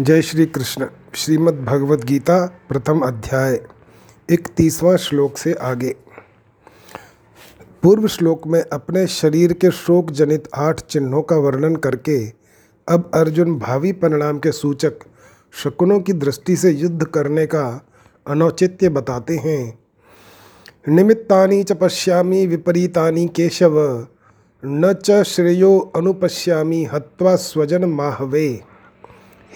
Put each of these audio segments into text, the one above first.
जय श्री कृष्ण। श्रीमद् भगवद गीता, प्रथम अध्याय, इकतीसवां श्लोक से आगे। पूर्व श्लोक में अपने शरीर के शोक जनित आठ चिन्हों का वर्णन करके, अब अर्जुन भावी परिणाम के सूचक शकुनों की दृष्टि से युद्ध करने का अनौचित्य बताते हैं। निमित्तानि च पश्यामि विपरीतानि केशव, न च श्रेयो अनुपश्यामी हत्वा स्वजन माहवे।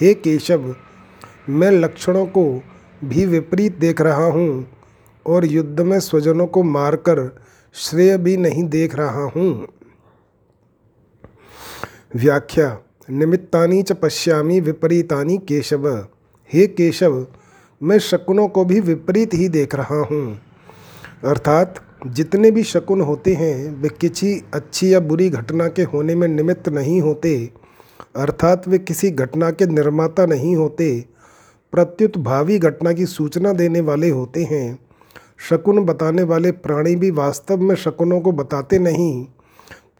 हे केशव, मैं लक्षणों को भी विपरीत देख रहा हूँ और युद्ध में स्वजनों को मारकर श्रेय भी नहीं देख रहा हूँ। व्याख्या, निमित्तानी च पश्यामी विपरीतानी केशव। हे केशव, मैं शकुनों को भी विपरीत ही देख रहा हूँ। अर्थात, जितने भी शकुन होते हैं, वे किसी अच्छी या बुरी घटना के होने में निमित्त नहीं होते। अर्थात वे किसी घटना के निर्माता नहीं होते, प्रत्युत भावी घटना की सूचना देने वाले होते हैं। शकुन बताने वाले प्राणी भी वास्तव में शकुनों को बताते नहीं,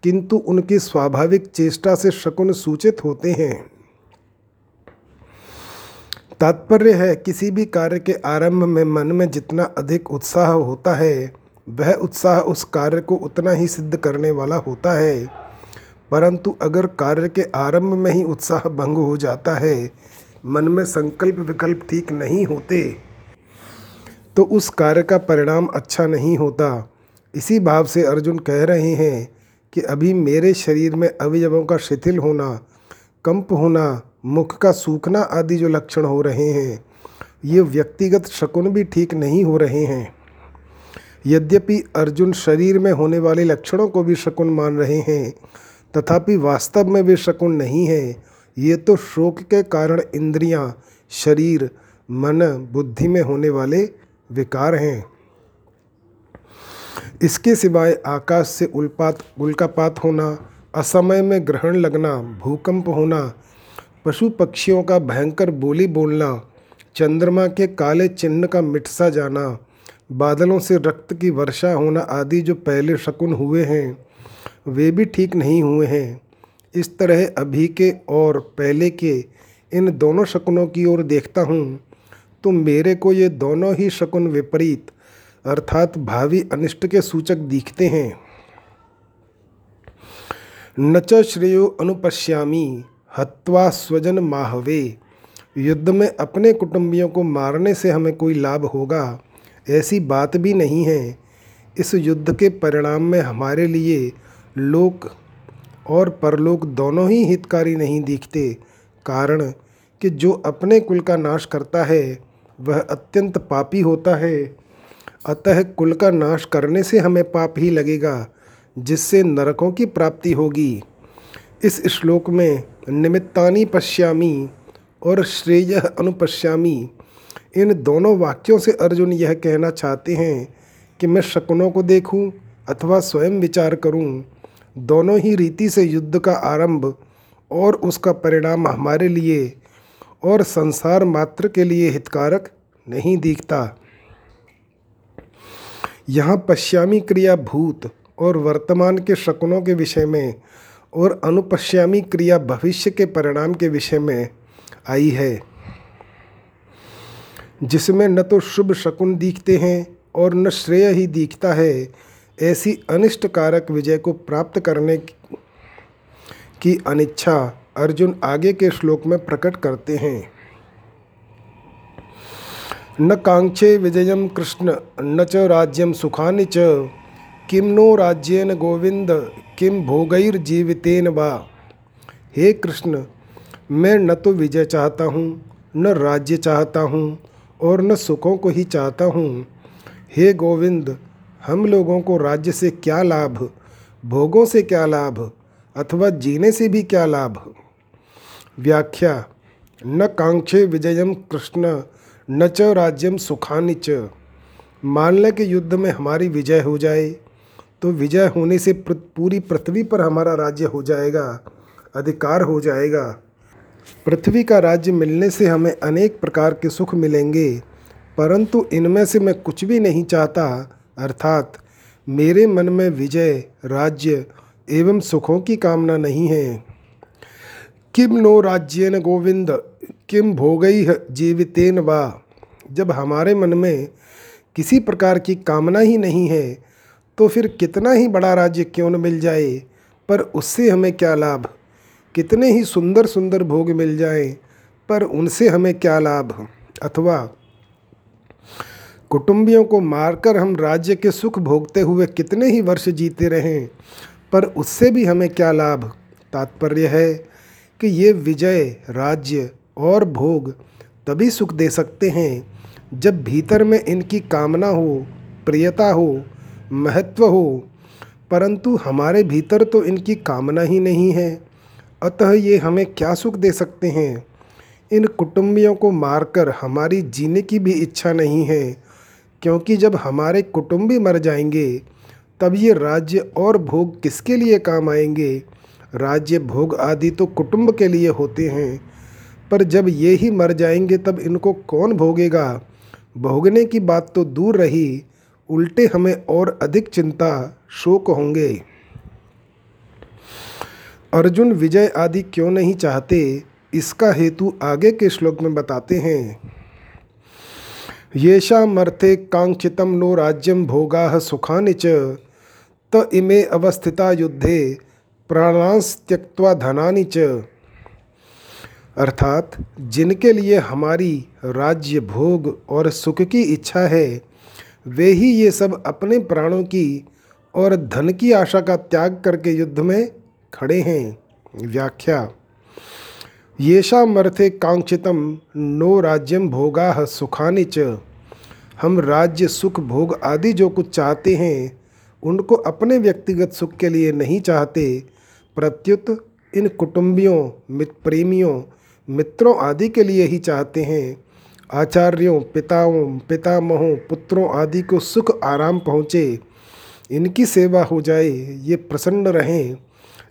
किंतु उनकी स्वाभाविक चेष्टा से शकुन सूचित होते हैं। तात्पर्य है, किसी भी कार्य के आरंभ में मन में जितना अधिक उत्साह होता है, वह उत्साह उस कार्य को उतना ही सिद्ध करने वाला होता है। परंतु अगर कार्य के आरंभ में ही उत्साह भंग हो जाता है, मन में संकल्प विकल्प ठीक नहीं होते तो उस कार्य का परिणाम अच्छा नहीं होता। इसी भाव से अर्जुन कह रहे हैं कि अभी मेरे शरीर में अवयवों का शिथिल होना, कंप होना, मुख का सूखना आदि जो लक्षण हो रहे हैं, ये व्यक्तिगत शकुन भी ठीक नहीं हो रहे हैं। यद्यपि अर्जुन शरीर में होने वाले लक्षणों को भी शकुन मान रहे हैं तथापि वास्तव में वे शकुन नहीं है। ये तो शोक के कारण इंद्रियाँ, शरीर मन बुद्धि में होने वाले विकार हैं। इसके सिवाय आकाश से उल्पात उल्कापात होना असमय में ग्रहण लगना भूकंप होना पशु पक्षियों का भयंकर बोली बोलना चंद्रमा के काले चिन्ह का मिटसा जाना बादलों से रक्त की वर्षा होना आदि जो पहले शकुन हुए हैं। वे भी ठीक नहीं हुए हैं। इस तरह अभी के और पहले के इन दोनों शकुनों की ओर देखता हूँ तो मेरे को ये दोनों ही शकुन विपरीत, अर्थात भावी अनिष्ट के सूचक दिखते हैं। न च श्रेयो अनुपश्यामी, हत्वा स्वजन माहवे। युद्ध में अपने कुटुंबियों को मारने से हमें कोई लाभ होगा, ऐसी बात भी नहीं है। इस युद्ध के परिणाम में हमारे लिए लोक और परलोक दोनों ही हितकारी नहीं दिखते। कारण कि जो अपने कुल का नाश करता है, वह अत्यंत पापी होता है। अतः कुल का नाश करने से हमें पाप ही लगेगा, जिससे नरकों की प्राप्ति होगी। इस श्लोक में निमित्तानी पश्यामी और श्रेय अनुपश्यामी, इन दोनों वाक्यों से अर्जुन यह कहना चाहते हैं कि मैं शकुनों को देखूँ अथवा स्वयं विचार करूँ। दोनों ही रीति से युद्ध का आरंभ और उसका परिणाम हमारे लिए और संसार मात्र के लिए हितकारक नहीं दिखता। यहाँ पश्यामी क्रिया भूत और वर्तमान के शकुनों के विषय में और अनुपश्यामी क्रिया भविष्य के परिणाम के विषय में आई है, जिसमें न तो शुभ शकुन दिखते हैं और न श्रेय ही दिखता है ऐसी अनिष्ट कारक विजय को प्राप्त करने की अनिच्छा अर्जुन आगे के श्लोक में प्रकट करते हैं। न कांक्षे विजय कृष्ण, न च राज्यम सुखानि च। किम नो राज्येन गोविंद किम भोगैर्जीवितेन वा। हे कृष्ण, मैं न तो विजय चाहता हूँ, न राज्य चाहता हूँ और न सुखों को ही चाहता हूँ। हे गोविंद हम लोगों को राज्य से क्या लाभ, भोगों से क्या लाभ, अथवा जीने से भी क्या लाभ? व्याख्या, न कांक्षे विजयम कृष्ण, न च राज्यम सुखानि च। मान लें कि युद्ध में हमारी विजय हो जाए तो विजय होने से पूरी पृथ्वी पर हमारा राज्य हो जाएगा, अधिकार हो जाएगा। पृथ्वी का राज्य मिलने से हमें अनेक प्रकार के सुख मिलेंगे, परंतु इनमें से मैं कुछ भी नहीं चाहता अर्थात, मेरे मन में विजय, राज्य एवं सुखों की कामना नहीं है। किम नो राज्य न गोविंद, किम भोगई जीवितेन वा? जब हमारे मन में किसी प्रकार की कामना ही नहीं है तो फिर कितना ही बड़ा राज्य क्यों न मिल जाए? पर उससे हमें क्या लाभ? कितने ही सुंदर सुंदर भोग मिल जाएँ, पर उनसे हमें क्या लाभ? अथवा कुटुंबियों को मारकर हम राज्य के सुख भोगते हुए कितने ही वर्ष जीते रहें, पर उससे भी हमें क्या लाभ? तात्पर्य है कि ये विजय, राज्य और भोग तभी सुख दे सकते हैं जब भीतर में इनकी कामना हो, प्रियता हो, महत्व हो। परंतु हमारे भीतर तो इनकी कामना ही नहीं है। अतः ये हमें क्या सुख दे सकते हैं? इन कुटुंबियों को मारकर हमारी जीने की भी इच्छा नहीं है। क्योंकि जब हमारे कुटुंबी मर जाएँगे, तब ये राज्य और भोग किसके लिए काम आएँगे? राज्य भोग आदि तो कुटुंब के लिए होते हैं, पर जब ये ही मर जाएँगे, तब इनको कौन भोगेगा? भोगने की बात तो दूर रही, उल्टे हमें और अधिक चिंता, शोक होंगे। अर्जुन विजय आदि क्यों नहीं चाहते? इसका हेतु आगे के श्लोक में बताते हैं। येषामर्थे कांक्षितम नो राज्यम भोगा सुखानि च। त इमे अवस्थिता युद्धे प्राणांस त्यक्वा धनानि च। अर्थात, जिनके लिए हमारी राज्य भोग और सुख की इच्छा है, वे ही ये सब अपने प्राणों की और धन की आशा का त्याग करके युद्ध में खड़े हैं। व्याख्या। येषा मर्थे कांक्षितम नो राज्यम भोगा सुखानि च। हम राज्य सुख भोग आदि जो कुछ चाहते हैं, उनको अपने व्यक्तिगत सुख के लिए नहीं चाहते। प्रत्युत इन कुटुंबियों, मित प्रेमियों, मित्रों आदि के लिए ही चाहते हैं। आचार्यों, पिताओं, पितामहों, पुत्रों आदि को सुख आराम पहुँचे। इनकी सेवा हो जाए, ये प्रसन्न रहें।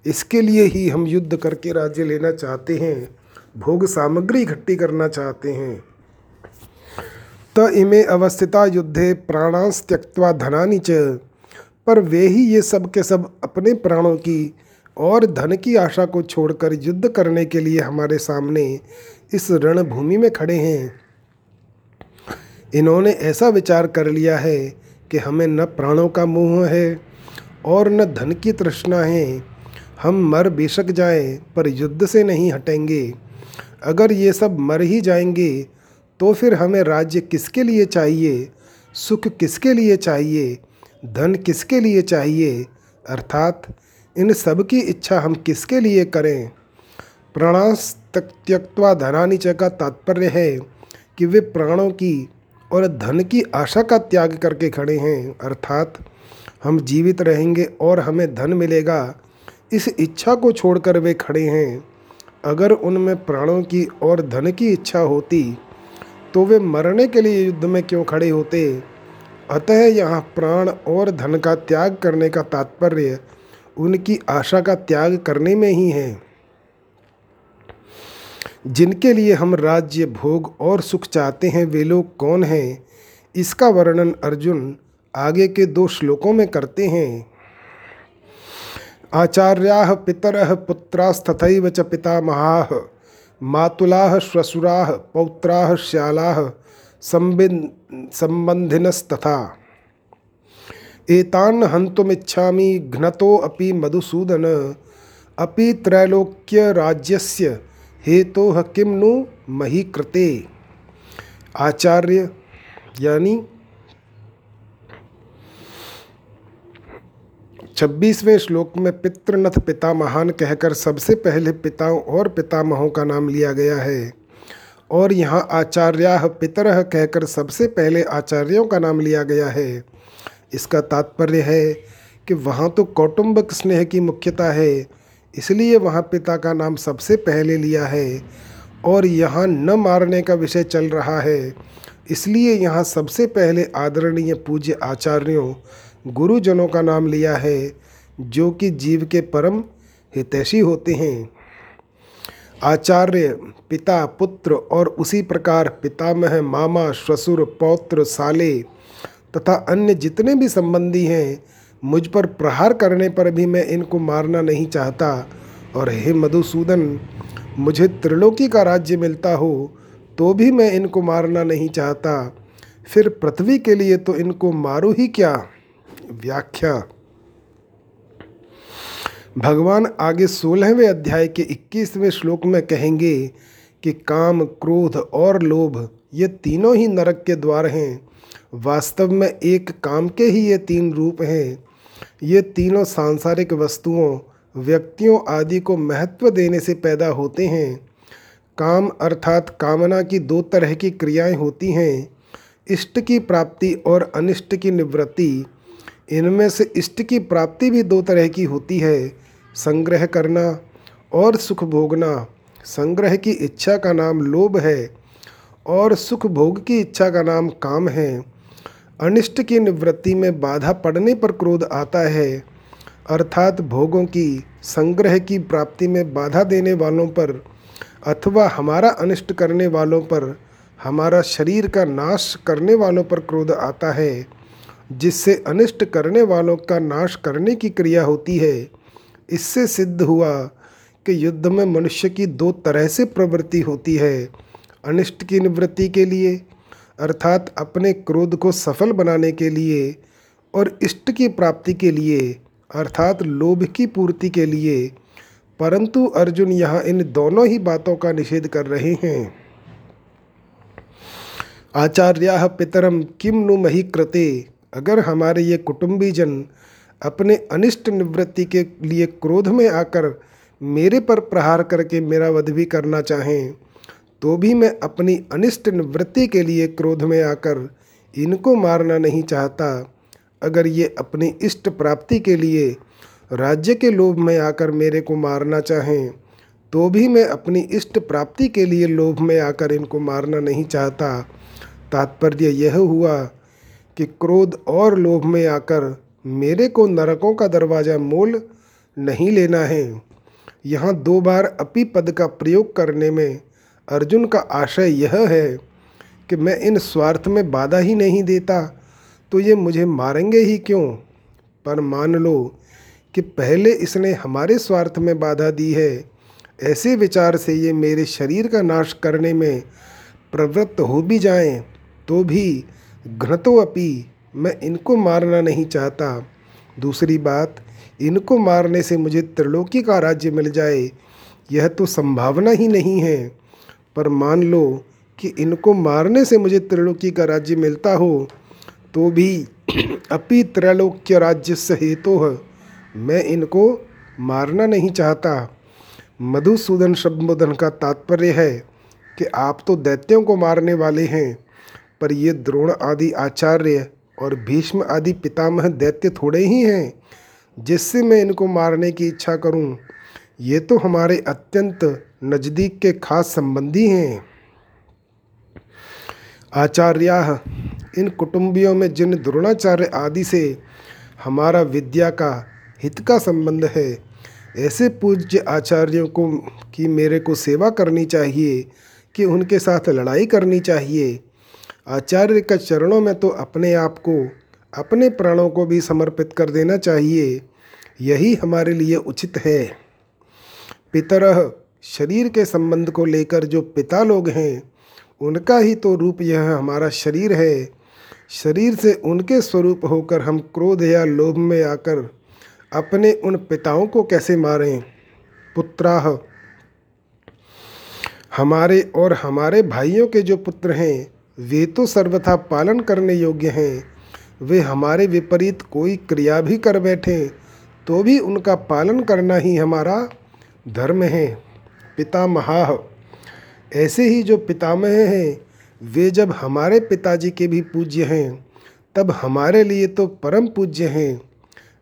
इसके लिए ही हम युद्ध करके राज्य लेना चाहते हैं, भोग सामग्री इकट्ठी करना चाहते हैं। त इमे अवस्थिता युद्धे प्राणांस त्यक्वा धनानी च, पर वे ही ये सब के सब अपने प्राणों की और धन की आशा को छोड़कर युद्ध करने के लिए हमारे सामने इस रणभूमि में खड़े हैं। इन्होंने ऐसा विचार कर लिया है कि हमें न प्राणों का मोह है और न धन की तृष्णा है। हम मर बेशक जाएँ, पर युद्ध से नहीं हटेंगे। अगर ये सब मर ही जाएँगे तो फिर हमें राज्य किसके लिए चाहिए? सुख किसके लिए चाहिए? धन किसके लिए चाहिए? अर्थात, इन सब की इच्छा हम किसके लिए करें? प्राणास त्यक्वा धनानी च का तात्पर्य है कि वे प्राणों की और धन की आशा का त्याग करके खड़े हैं। अर्थात, हम जीवित रहेंगे और हमें धन मिलेगा। इस इच्छा को छोड़कर वे खड़े हैं। अगर उनमें प्राणों की और धन की इच्छा होती तो वे मरने के लिए युद्ध में क्यों खड़े होते? अतः यहाँ प्राण और धन का त्याग करने का तात्पर्य उनकी आशा का त्याग करने में ही है। जिनके लिए हम राज्य, भोग और सुख चाहते हैं, वे लोग कौन हैं? इसका वर्णन अर्जुन आगे के दो श्लोकों में करते हैं। आचार्या पितर पुत्रास्तथैव च पितामहा, मातुला श्वशुरा पौत्रा श्याला संबंधिनस्तथा एतान् हन्तुमिच्छामि घ्नतोऽपि मधुसूदन, अपि त्रैलोक्यराज्यस्य हेतोः किं नु मही कृते आचार्य यानी छब्बीसवें श्लोक में पितृनथ पिता महान कहकर सबसे पहले पिताओं और पितामहों का नाम लिया गया है। और यहाँ आचार्या पितर कहकर सबसे पहले आचार्यों का नाम लिया गया है। इसका तात्पर्य है कि वहाँ तो कौटुंबिक स्नेह की मुख्यता है, इसलिए वहाँ पिता का नाम सबसे पहले लिया है। और यहाँ न मारने का विषय चल रहा है, इसलिए यहाँ सबसे पहले आदरणीय पूज्य आचार्यों गुरुजनों का नाम लिया है, जो कि जीव के परम हितैषी होते हैं। आचार्य पिता, पुत्र और उसी प्रकार पितामह, मामा श्वसुर पौत्र, साले तथा अन्य जितने भी संबंधी हैं, मुझ पर प्रहार करने पर भी मैं इनको मारना नहीं चाहता। और हे मधुसूदन, मुझे त्रिलोकी का राज्य मिलता हो तो भी मैं इनको मारना नहीं चाहता। फिर पृथ्वी के लिए तो इनको मारू ही क्या? व्याख्या। भगवान आगे सोलहवें अध्याय के इक्कीसवें श्लोक में कहेंगे कि काम, क्रोध और लोभ, ये तीनों ही नरक के द्वार हैं। वास्तव में एक काम के ही ये तीन रूप हैं। ये तीनों सांसारिक वस्तुओं, व्यक्तियों आदि को महत्व देने से पैदा होते हैं। काम अर्थात कामना की दो तरह की क्रियाएँ होती हैं। इष्ट की प्राप्ति और अनिष्ट की निवृत्ति। इनमें से इष्ट की प्राप्ति भी दो तरह की होती है। संग्रह करना और सुख भोगना। संग्रह की इच्छा का नाम लोभ है और सुख भोग की इच्छा का नाम काम है। अनिष्ट की निवृत्ति में बाधा पड़ने पर क्रोध आता है। अर्थात भोगों की, संग्रह की प्राप्ति में बाधा देने वालों पर अथवा हमारा अनिष्ट करने वालों पर, हमारा शरीर का नाश करने वालों पर क्रोध आता है। जिससे अनिष्ट करने वालों का नाश करने की क्रिया होती है। इससे सिद्ध हुआ कि युद्ध में मनुष्य की दो तरह से प्रवृत्ति होती है, अनिष्ट की निवृत्ति के लिए, अर्थात अपने क्रोध को सफल बनाने के लिए, और इष्ट की प्राप्ति के लिए, अर्थात लोभ की पूर्ति के लिए। परंतु अर्जुन यहाँ इन दोनों ही बातों का निषेध कर रहे हैं। आचार्या पितरम किम नु मही कृते? अगर हमारे ये कुटुंबी जन अपने अनिष्ट निवृत्ति के लिए क्रोध में आकर मेरे पर प्रहार करके मेरा वध भी करना चाहें तो भी मैं अपनी अनिष्ट निवृत्ति के लिए क्रोध में आकर इनको मारना नहीं चाहता। अगर ये अपनी इष्ट प्राप्ति के लिए राज्य के लोभ में आकर मेरे को मारना चाहें तो भी मैं अपनी इष्ट प्राप्ति के लिए लोभ में आकर इनको मारना नहीं चाहता। तात्पर्य यह हुआ कि क्रोध और लोभ में आकर मेरे को नरकों का दरवाज़ा मोल नहीं लेना है। यहाँ दो बार अपी पद का प्रयोग करने में अर्जुन का आशय यह है कि मैं इन स्वार्थ में बाधा ही नहीं देता तो ये मुझे मारेंगे ही क्यों? पर मान लो कि पहले इसने हमारे स्वार्थ में बाधा दी है, ऐसे विचार से ये मेरे शरीर का नाश करने में प्रवृत्त हो भी जाएँ तो भी घृतो अपी मैं इनको मारना नहीं चाहता। दूसरी बात, इनको मारने से मुझे त्रिलोकी का राज्य मिल जाए, यह तो संभावना ही नहीं है। पर मान लो कि इनको मारने से मुझे त्रिलोकी का राज्य मिलता हो तो भी अपि त्रैलोक्य राज्य से हेतु है। मैं इनको मारना नहीं चाहता। मधुसूदन शब्दोधन का तात्पर्य है कि आप तो दैत्यों को मारने वाले हैं। पर ये द्रोण आदि आचार्य और भीष्म आदि पितामह दैत्य थोड़े ही हैं, जिससे मैं इनको मारने की इच्छा करूँ। ये तो हमारे अत्यंत नज़दीक के खास संबंधी हैं। आचार्या इन कुटुंबियों में जिन द्रोणाचार्य आदि से हमारा विद्या का हित का संबंध है, ऐसे पूज्य आचार्यों को की मेरे को सेवा करनी चाहिए, कि उनके साथ लड़ाई करनी चाहिए आचार्य का चरणों में तो अपने आप को, अपने प्राणों को भी समर्पित कर देना चाहिए। यही हमारे लिए उचित है। पितरह शरीर के संबंध को लेकर जो पिता लोग हैं, उनका ही तो रूप यह हमारा शरीर है। शरीर से उनके स्वरूप होकर हम क्रोध या लोभ में आकर अपने उन पिताओं को कैसे मारें? पुत्राह हमारे और हमारे भाइयों के जो पुत्र हैं वे तो सर्वथा पालन करने योग्य हैं। वे हमारे विपरीत कोई क्रिया भी कर बैठे तो भी उनका पालन करना ही हमारा धर्म है। पितामहा, ऐसे ही जो पितामह हैं, वे जब हमारे पिताजी के भी पूज्य हैं, तब हमारे लिए तो परम पूज्य हैं।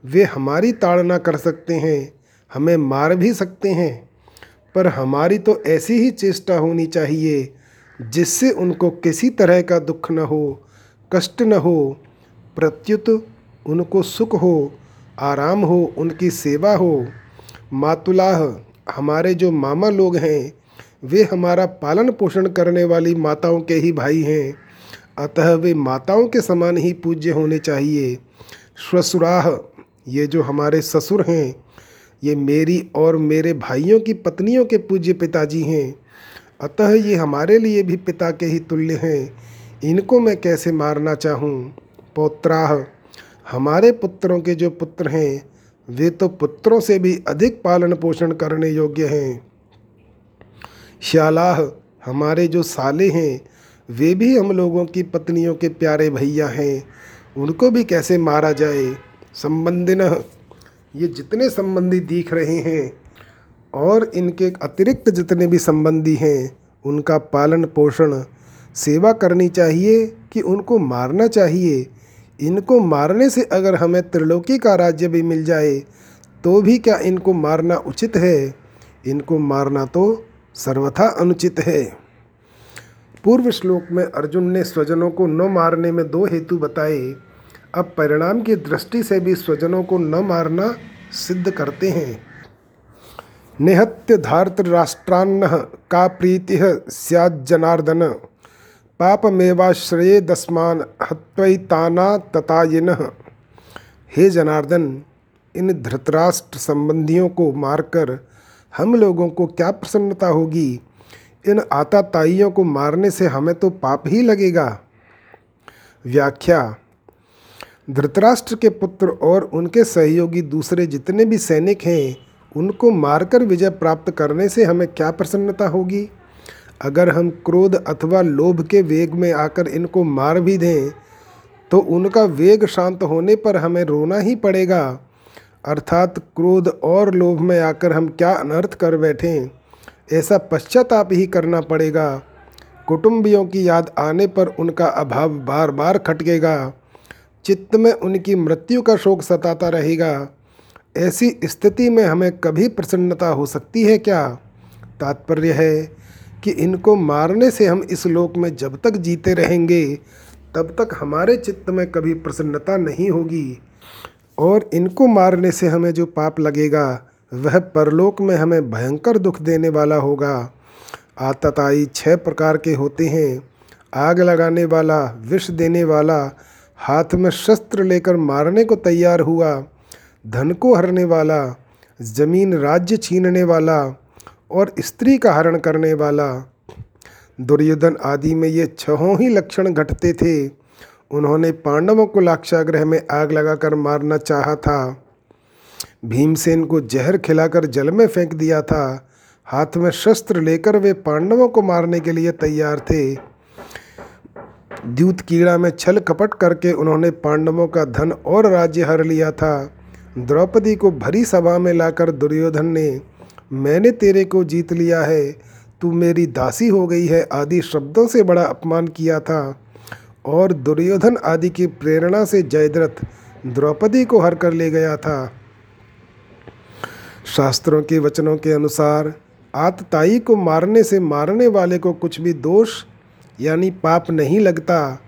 वे हमारी ताड़ना कर सकते हैं, हमें मार भी सकते हैं, पर हमारी तो ऐसी ही चेष्टा होनी चाहिए जिससे उनको किसी तरह का दुख न हो, कष्ट न हो, प्रत्युत उनको सुख हो, आराम हो, उनकी सेवा हो। मातुलाह, हमारे जो मामा लोग हैं, वे हमारा पालन पोषण करने वाली माताओं के ही भाई हैं। अतः वे माताओं के समान ही पूज्य होने चाहिए। श्वसुराह, ये जो हमारे ससुर हैं, ये मेरी और मेरे भाइयों की पत्नियों के पूज्य पिताजी हैं। अतः ये हमारे लिए भी पिता के ही तुल्य हैं। इनको मैं कैसे मारना चाहूँ? पौत्राह, हमारे पुत्रों के जो पुत्र हैं, वे तो पुत्रों से भी अधिक पालन पोषण करने योग्य हैं। श्यालाह, हमारे जो साले हैं, वे भी हम लोगों की पत्नियों के प्यारे भैया हैं। उनको भी कैसे मारा जाए? संबंधिन ये जितने संबंधी दिख रहे हैं और इनके अतिरिक्त जितने भी संबंधी हैं, उनका पालन पोषण सेवा करनी चाहिए कि उनको मारना चाहिए। इनको मारने से अगर हमें त्रिलोकी का राज्य भी मिल जाए तो भी क्या इनको मारना उचित है? इनको मारना तो सर्वथा अनुचित है। पूर्व श्लोक में अर्जुन ने स्वजनों को न मारने में दो हेतु बताए। अब परिणाम की दृष्टि से भी स्वजनों को न मारना सिद्ध करते हैं। निहत्य धार्तराष्ट्रान्न का प्रीति सैज्जनार्दन पापमेवाश्रये दस्मान हत्वैताना ततायिन। हे जनार्दन, इन धृतराष्ट्र संबंधियों को मारकर हम लोगों को क्या प्रसन्नता होगी? इन आताताइयों को मारने से हमें तो पाप ही लगेगा। व्याख्या, धृतराष्ट्र के पुत्र और उनके सहयोगी दूसरे जितने भी सैनिक हैं उनको मारकर विजय प्राप्त करने से हमें क्या प्रसन्नता होगी? अगर हम क्रोध अथवा लोभ के वेग में आकर इनको मार भी दें तो उनका वेग शांत होने पर हमें रोना ही पड़ेगा। अर्थात क्रोध और लोभ में आकर हम क्या अनर्थ कर बैठें, ऐसा पश्चाताप ही करना पड़ेगा। कुटुंबियों की याद आने पर उनका अभाव बार बार खटकेगा। चित्त में उनकी मृत्यु का शोक सताता रहेगा। ऐसी स्थिति में हमें कभी प्रसन्नता हो सकती है क्या? तात्पर्य है कि इनको मारने से हम इस लोक में जब तक जीते रहेंगे, तब तक हमारे चित्त में कभी प्रसन्नता नहीं होगी। और इनको मारने से हमें जो पाप लगेगा, वह परलोक में हमें भयंकर दुख देने वाला होगा। आतताई छह प्रकार के होते हैं। आग लगाने वाला, विष देने वाला, हाथ में शस्त्र लेकर मारने को तैयार हुआ धन को हरने वाला, ज़मीन राज्य छीनने वाला और स्त्री का हरण करने वाला। दुर्योधन आदि में ये छहों ही लक्षण घटते थे। उन्होंने पांडवों को लाक्षाग्रह में आग लगाकर मारना चाहा था। भीमसेन को जहर खिलाकर जल में फेंक दिया था। हाथ में शस्त्र लेकर वे पांडवों को मारने के लिए तैयार थे। द्यूत कीड़ा में छल कपट करके उन्होंने पांडवों का धन और राज्य हर लिया था। द्रौपदी को भरी सभा में लाकर दुर्योधन ने, मैंने तेरे को जीत लिया है। तू मेरी दासी हो गई है आदि शब्दों से बड़ा अपमान किया था। और दुर्योधन आदि की प्रेरणा से जयद्रथ द्रौपदी को हर कर ले गया था। शास्त्रों के वचनों के अनुसार, आतताई को मारने से मारने वाले को कुछ भी दोष, यानी पाप नहीं लगता।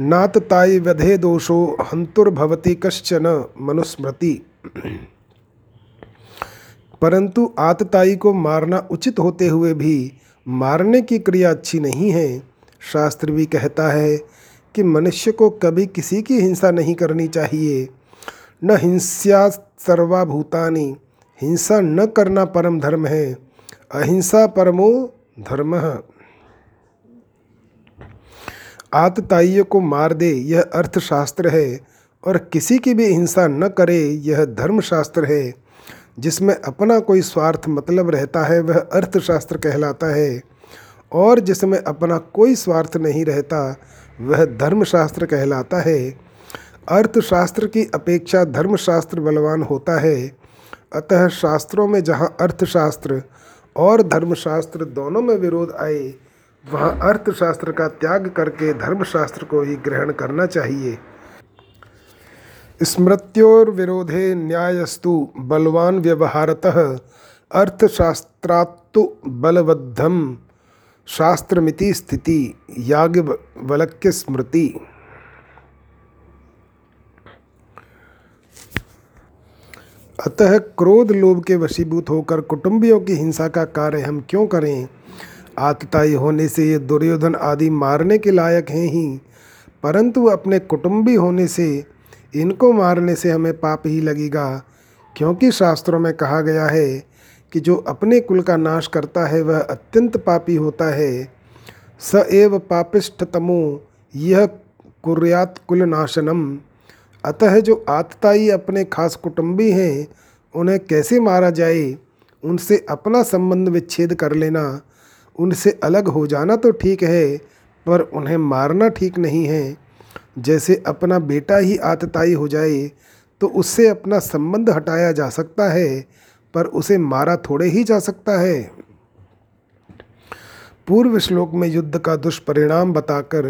नातताई वधे दोषो, हंतुर्भवती कश्चन मनुस्मृति। परंतु आतताई को मारना उचित होते हुए भी मारने की क्रिया अच्छी नहीं है। शास्त्र भी कहता है कि मनुष्य को कभी किसी की हिंसा नहीं करनी चाहिए। न हिंसा सर्वाभूतानि, हिंसा न करना परम धर्म है। अहिंसा परमो धर्म। आतताइयों को मार दे, यह अर्थशास्त्र है, और किसी की भी हिंसा न करे, यह धर्मशास्त्र है। जिसमें अपना कोई स्वार्थ मतलब रहता है, वह अर्थशास्त्र कहलाता है, और जिसमें अपना कोई स्वार्थ नहीं रहता, वह धर्मशास्त्र कहलाता है। अर्थशास्त्र की अपेक्षा धर्मशास्त्र बलवान होता है। अतः शास्त्रों में जहाँ अर्थशास्त्र और धर्मशास्त्र दोनों में विरोध आए वहाँ अर्थशास्त्र का त्याग करके धर्मशास्त्र को ही ग्रहण करना चाहिए। स्मृत्योर्विरोधे न्यायस्तु बलवान व्यवहारतः अर्थशास्त्रात्तु बलवद्धम शास्त्रमिति स्थिति याज्ञवल्क्य स्मृति। अतः क्रोध लोभ के वशीभूत होकर कुटुंबियों की हिंसा का कार्य हम क्यों करें? आतताई होने से ये दुर्योधन आदि मारने के लायक हैं ही। परंतु अपने कुटुंबी होने से इनको मारने से हमें पाप ही लगेगा, क्योंकि शास्त्रों में कहा गया है कि जो अपने कुल का नाश करता है, वह अत्यंत पापी होता है। स एव पापिष्ठतमो, यह कुर्यात कुल नाशनम अतः जो आतताई अपने खास कुटुंबी हैं, उन्हें कैसे मारा जाए, उनसे अपना संबंध विच्छेद कर लेना। उनसे अलग हो जाना तो ठीक है, पर उन्हें मारना ठीक नहीं है। जैसे अपना बेटा ही आतताई हो जाए तो उससे अपना संबंध हटाया जा सकता है, पर उसे मारा थोड़े ही जा सकता है। पूर्व श्लोक में युद्ध का दुष्परिणाम बताकर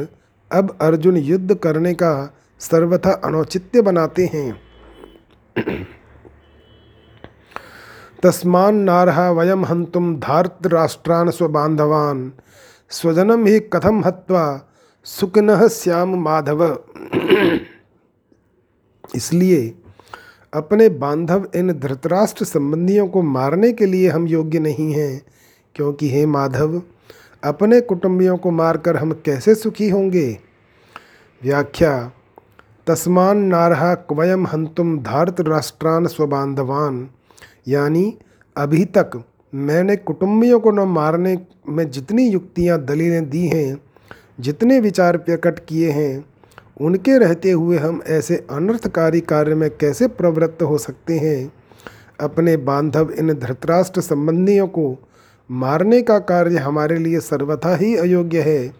अब अर्जुन युद्ध करने का सर्वथा अनौचित्य बनाते हैं। तस्मान नारहा वयम हंतुम धार्तराष्ट्रान स्वबांधवान स्वजनम ही कथम हत्वा? सुखन श्याम माधव। इसलिए अपने बांधव इन धृतराष्ट्र संबंधियों को मारने के लिए हम योग्य नहीं हैं, क्योंकि हे माधव, अपने कुटुंबियों को मारकर हम कैसे सुखी होंगे? व्याख्या, तस्मान नारहा क्वयम हंतुम धारत राष्ट्रान स्वबांधवान यानी अभी तक मैंने कुटुंबियों को न मारने में जितनी युक्तियाँ दलीलें दी हैं, जितने विचार प्रकट किए हैं, उनके रहते हुए हम ऐसे अनर्थकारी कार्य में कैसे प्रवृत्त हो सकते हैं? अपने बांधव इन धृतराष्ट्र संबंधियों को मारने का कार्य हमारे लिए सर्वथा ही अयोग्य है।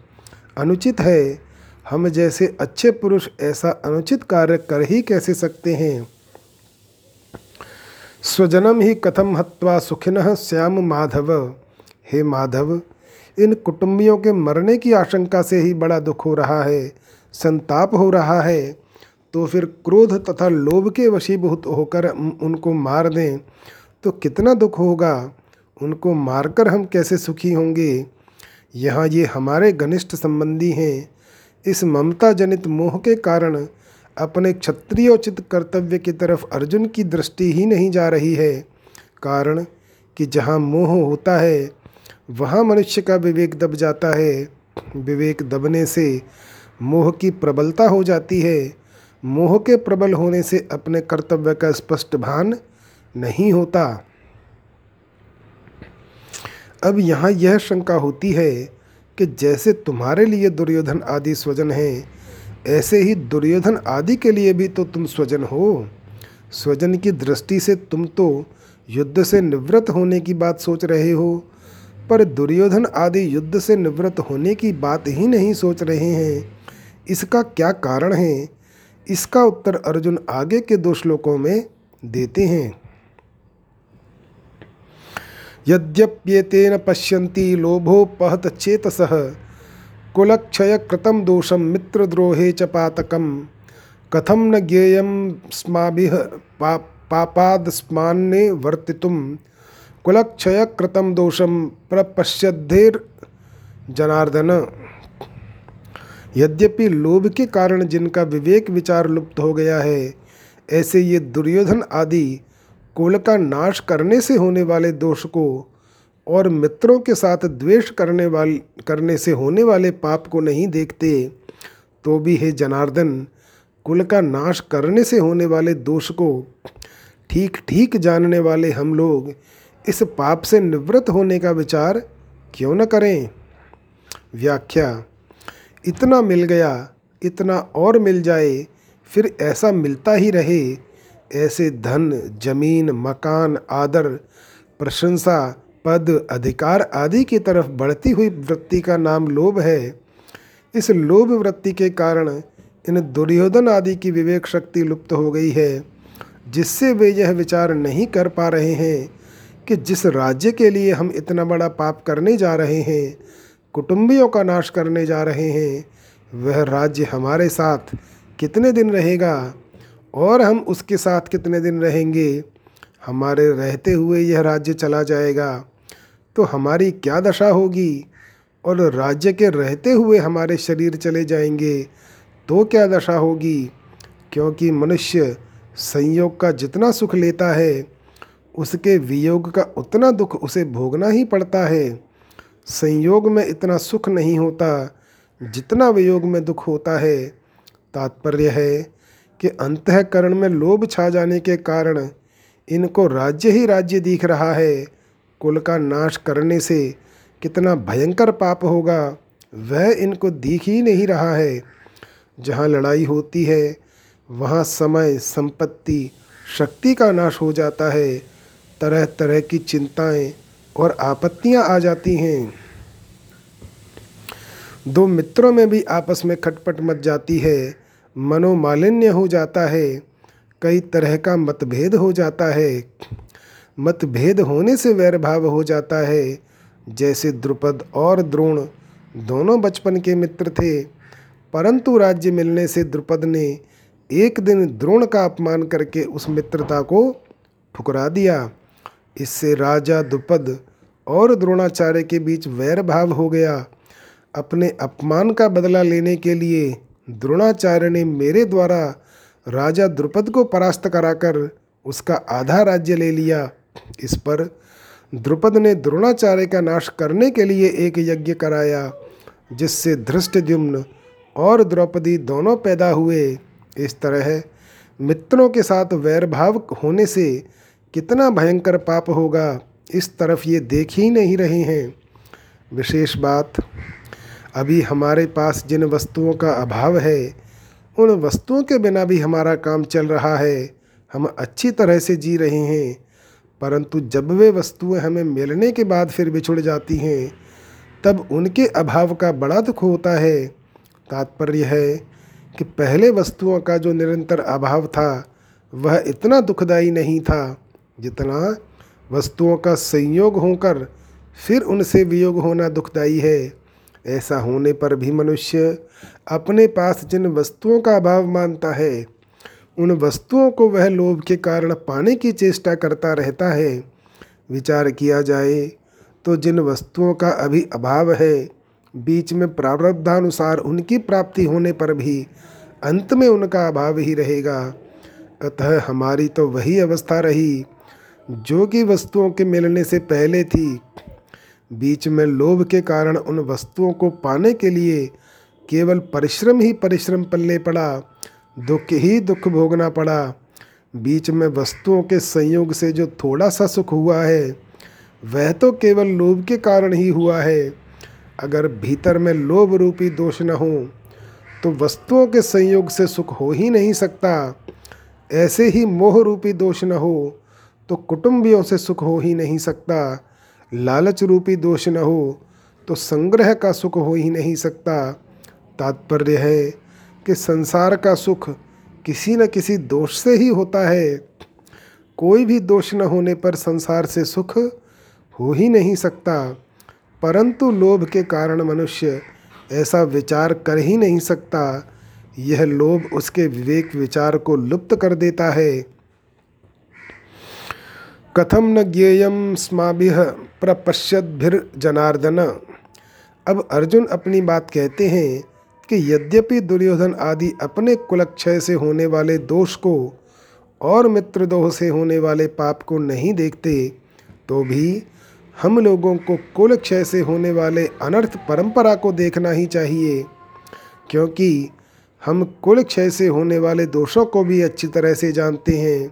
अनुचित है, हम जैसे अच्छे पुरुष ऐसा अनुचित कार्य कर ही कैसे सकते हैं? स्वजनम ही कथम हत्वा सुखिन श्याम माधव। हे माधव, इन कुटुंबियों के मरने की आशंका से ही बड़ा दुख हो रहा है, संताप हो रहा है। तो फिर क्रोध तथा लोभ के वशीभूत होकर उनको मार दें तो कितना दुख होगा? उनको मारकर हम कैसे सुखी होंगे? यहाँ ये हमारे घनिष्ठ संबंधी हैं। इस ममता जनित मोह के कारण अपने क्षत्रियोचित कर्तव्य की तरफ़ अर्जुन की दृष्टि ही नहीं जा रही है। कारण कि जहाँ मोह होता है, वहाँ मनुष्य का विवेक दब जाता है। विवेक दबने से मोह की प्रबलता हो जाती है। मोह के प्रबल होने से अपने कर्तव्य का स्पष्ट भान नहीं होता। अब यहाँ यह शंका होती है कि जैसे तुम्हारे लिए दुर्योधन आदि स्वजन हैं ऐसे ही दुर्योधन आदि के लिए भी तो तुम स्वजन हो। स्वजन की दृष्टि से तुम तो युद्ध से निवृत्त होने की बात सोच रहे हो, पर दुर्योधन आदि युद्ध से निवृत्त होने की बात ही नहीं सोच रहे हैं। इसका क्या कारण है? इसका उत्तर अर्जुन आगे के दो श्लोकों में देते हैं। यद्यप्येतेन पश्यन्ति लोभोपहत चेतसः। कुलक्षय कृतं दोषं मित्रद्रोहे च पातकं कथं न ज्ञेयं स्माभिः पा, पापादस्मान्ने वर्तितुं कुलक्षय कृतं दोषं प्रपश्यद्धेर जनार्दन यद्यपि लोभ के कारण जिनका विवेक विचार लुप्त हो गया है, ऐसे ये दुर्योधन आदि कुल का नाश करने से होने वाले दोष को और मित्रों के साथ द्वेष करने वाले, करने से होने वाले पाप को नहीं देखते तो भी हे जनार्दन, कुल का नाश करने से होने वाले दोष को ठीक ठीक जानने वाले हम लोग इस पाप से निवृत्त होने का विचार क्यों न करें? व्याख्या, इतना मिल गया, इतना और मिल जाए, फिर ऐसा मिलता ही रहे। ऐसे धन, ज़मीन, मकान, आदर, प्रशंसा पद अधिकार आदि की तरफ़ बढ़ती हुई वृत्ति का नाम लोभ है। इस लोभ वृत्ति के कारण इन दुर्योधन आदि की विवेक शक्ति लुप्त हो गई है, जिससे वे यह विचार नहीं कर पा रहे हैं कि जिस राज्य के लिए हम इतना बड़ा पाप करने जा रहे हैं, कुटुंबियों का नाश करने जा रहे हैं, वह राज्य हमारे साथ कितने दिन रहेगा और हम उसके साथ कितने दिन रहेंगे, हमारे रहते हुए यह राज्य चला जाएगा। तो हमारी क्या दशा होगी? और राज्य के रहते हुए हमारे शरीर चले जाएँगे तो क्या दशा होगी? क्योंकि मनुष्य संयोग का जितना सुख लेता है, उसके वियोग का उतना दुख उसे भोगना ही पड़ता है। संयोग में इतना सुख नहीं होता, जितना वियोग में दुख होता है। तात्पर्य है कि अंतकरण में लोभ छा जाने के कारण इनको राज्य ही राज्य दिख रहा है। कुल का नाश करने से कितना भयंकर पाप होगा, वह इनको दिख ही नहीं रहा है। जहाँ लड़ाई होती है, वहाँ समय, संपत्ति, शक्ति का नाश हो जाता है। तरह तरह की चिंताएँ और आपत्तियाँ आ जाती हैं। दो मित्रों में भी आपस में खटपट मच जाती है। मनोमालिन्य हो जाता है। कई तरह का मतभेद हो जाता है। मतभेद होने से वैर भाव हो जाता है। जैसे द्रुपद और द्रोण दोनों बचपन के मित्र थे, परंतु राज्य मिलने से द्रुपद ने एक दिन द्रोण का अपमान करके उस मित्रता को ठुकरा दिया। इससे राजा द्रुपद और द्रोणाचार्य के बीच वैर भाव हो गया। अपने अपमान का बदला लेने के लिए द्रोणाचार्य ने मेरे द्वारा राजा द्रुपद को परास्त कराकर उसका आधा राज्य ले लिया। इस पर द्रुपद ने द्रोणाचार्य का नाश करने के लिए एक यज्ञ कराया, जिससे धृष्टद्युम्न और द्रौपदी दोनों पैदा हुए। इस तरह मित्रों के साथ वैरभाव होने से कितना भयंकर पाप होगा, इस तरफ़ ये देख ही नहीं रहे हैं। विशेष बात, अभी हमारे पास जिन वस्तुओं का अभाव है, उन वस्तुओं के बिना भी हमारा काम चल रहा है। हम अच्छी तरह से जी रहे हैं। परंतु जब वे वस्तुएँ हमें मिलने के बाद फिर बिछुड़ जाती हैं, तब उनके अभाव का बड़ा दुख होता है। तात्पर्य है कि पहले वस्तुओं का जो निरंतर अभाव था, वह इतना दुखदायी नहीं था जितना वस्तुओं का संयोग होकर फिर उनसे वियोग होना दुखदायी है। ऐसा होने पर भी मनुष्य अपने पास जिन वस्तुओं का अभाव मानता है उन वस्तुओं को वह लोभ के कारण पाने की चेष्टा करता रहता है। विचार किया जाए तो जिन वस्तुओं का अभी अभाव है, बीच में प्रारब्धानुसार उनकी प्राप्ति होने पर भी अंत में उनका अभाव ही रहेगा। अतः हमारी तो वही अवस्था रही, जो कि वस्तुओं के मिलने से पहले थी। बीच में लोभ के कारण उन वस्तुओं को पाने के लिए केवल परिश्रम ही परिश्रम पल्ले पड़ा। दुख ही दुख भोगना पड़ा। बीच में वस्तुओं के संयोग से जो थोड़ा सा सुख हुआ है, वह तो केवल लोभ के कारण ही हुआ है। अगर भीतर में लोभ रूपी दोष न हो तो वस्तुओं के संयोग से सुख हो ही नहीं सकता। ऐसे ही मोह रूपी दोष न हो तो कुटुंबियों से सुख हो ही नहीं सकता। लालच रूपी दोष न हो तो संग्रह का सुख हो ही नहीं सकता। तात्पर्य है कि संसार का सुख किसी न किसी दोष से ही होता है। कोई भी दोष न होने पर संसार से सुख हो ही नहीं सकता। परंतु लोभ के कारण मनुष्य ऐसा विचार कर ही नहीं सकता। यह लोभ उसके विवेक विचार को लुप्त कर देता है। कथम न ज्ञेयम स्माभि जनार्दन अब अर्जुन अपनी बात कहते हैं कि यद्यपि दुर्योधन आदि अपने कुलक्षय से होने वाले दोष को और मित्रदोह से होने वाले पाप को नहीं देखते तो भी हम लोगों को कुल क्षय से होने वाले अनर्थ परंपरा को देखना ही चाहिए, क्योंकि हम कुल क्षय से होने वाले दोषों को भी अच्छी तरह से जानते हैं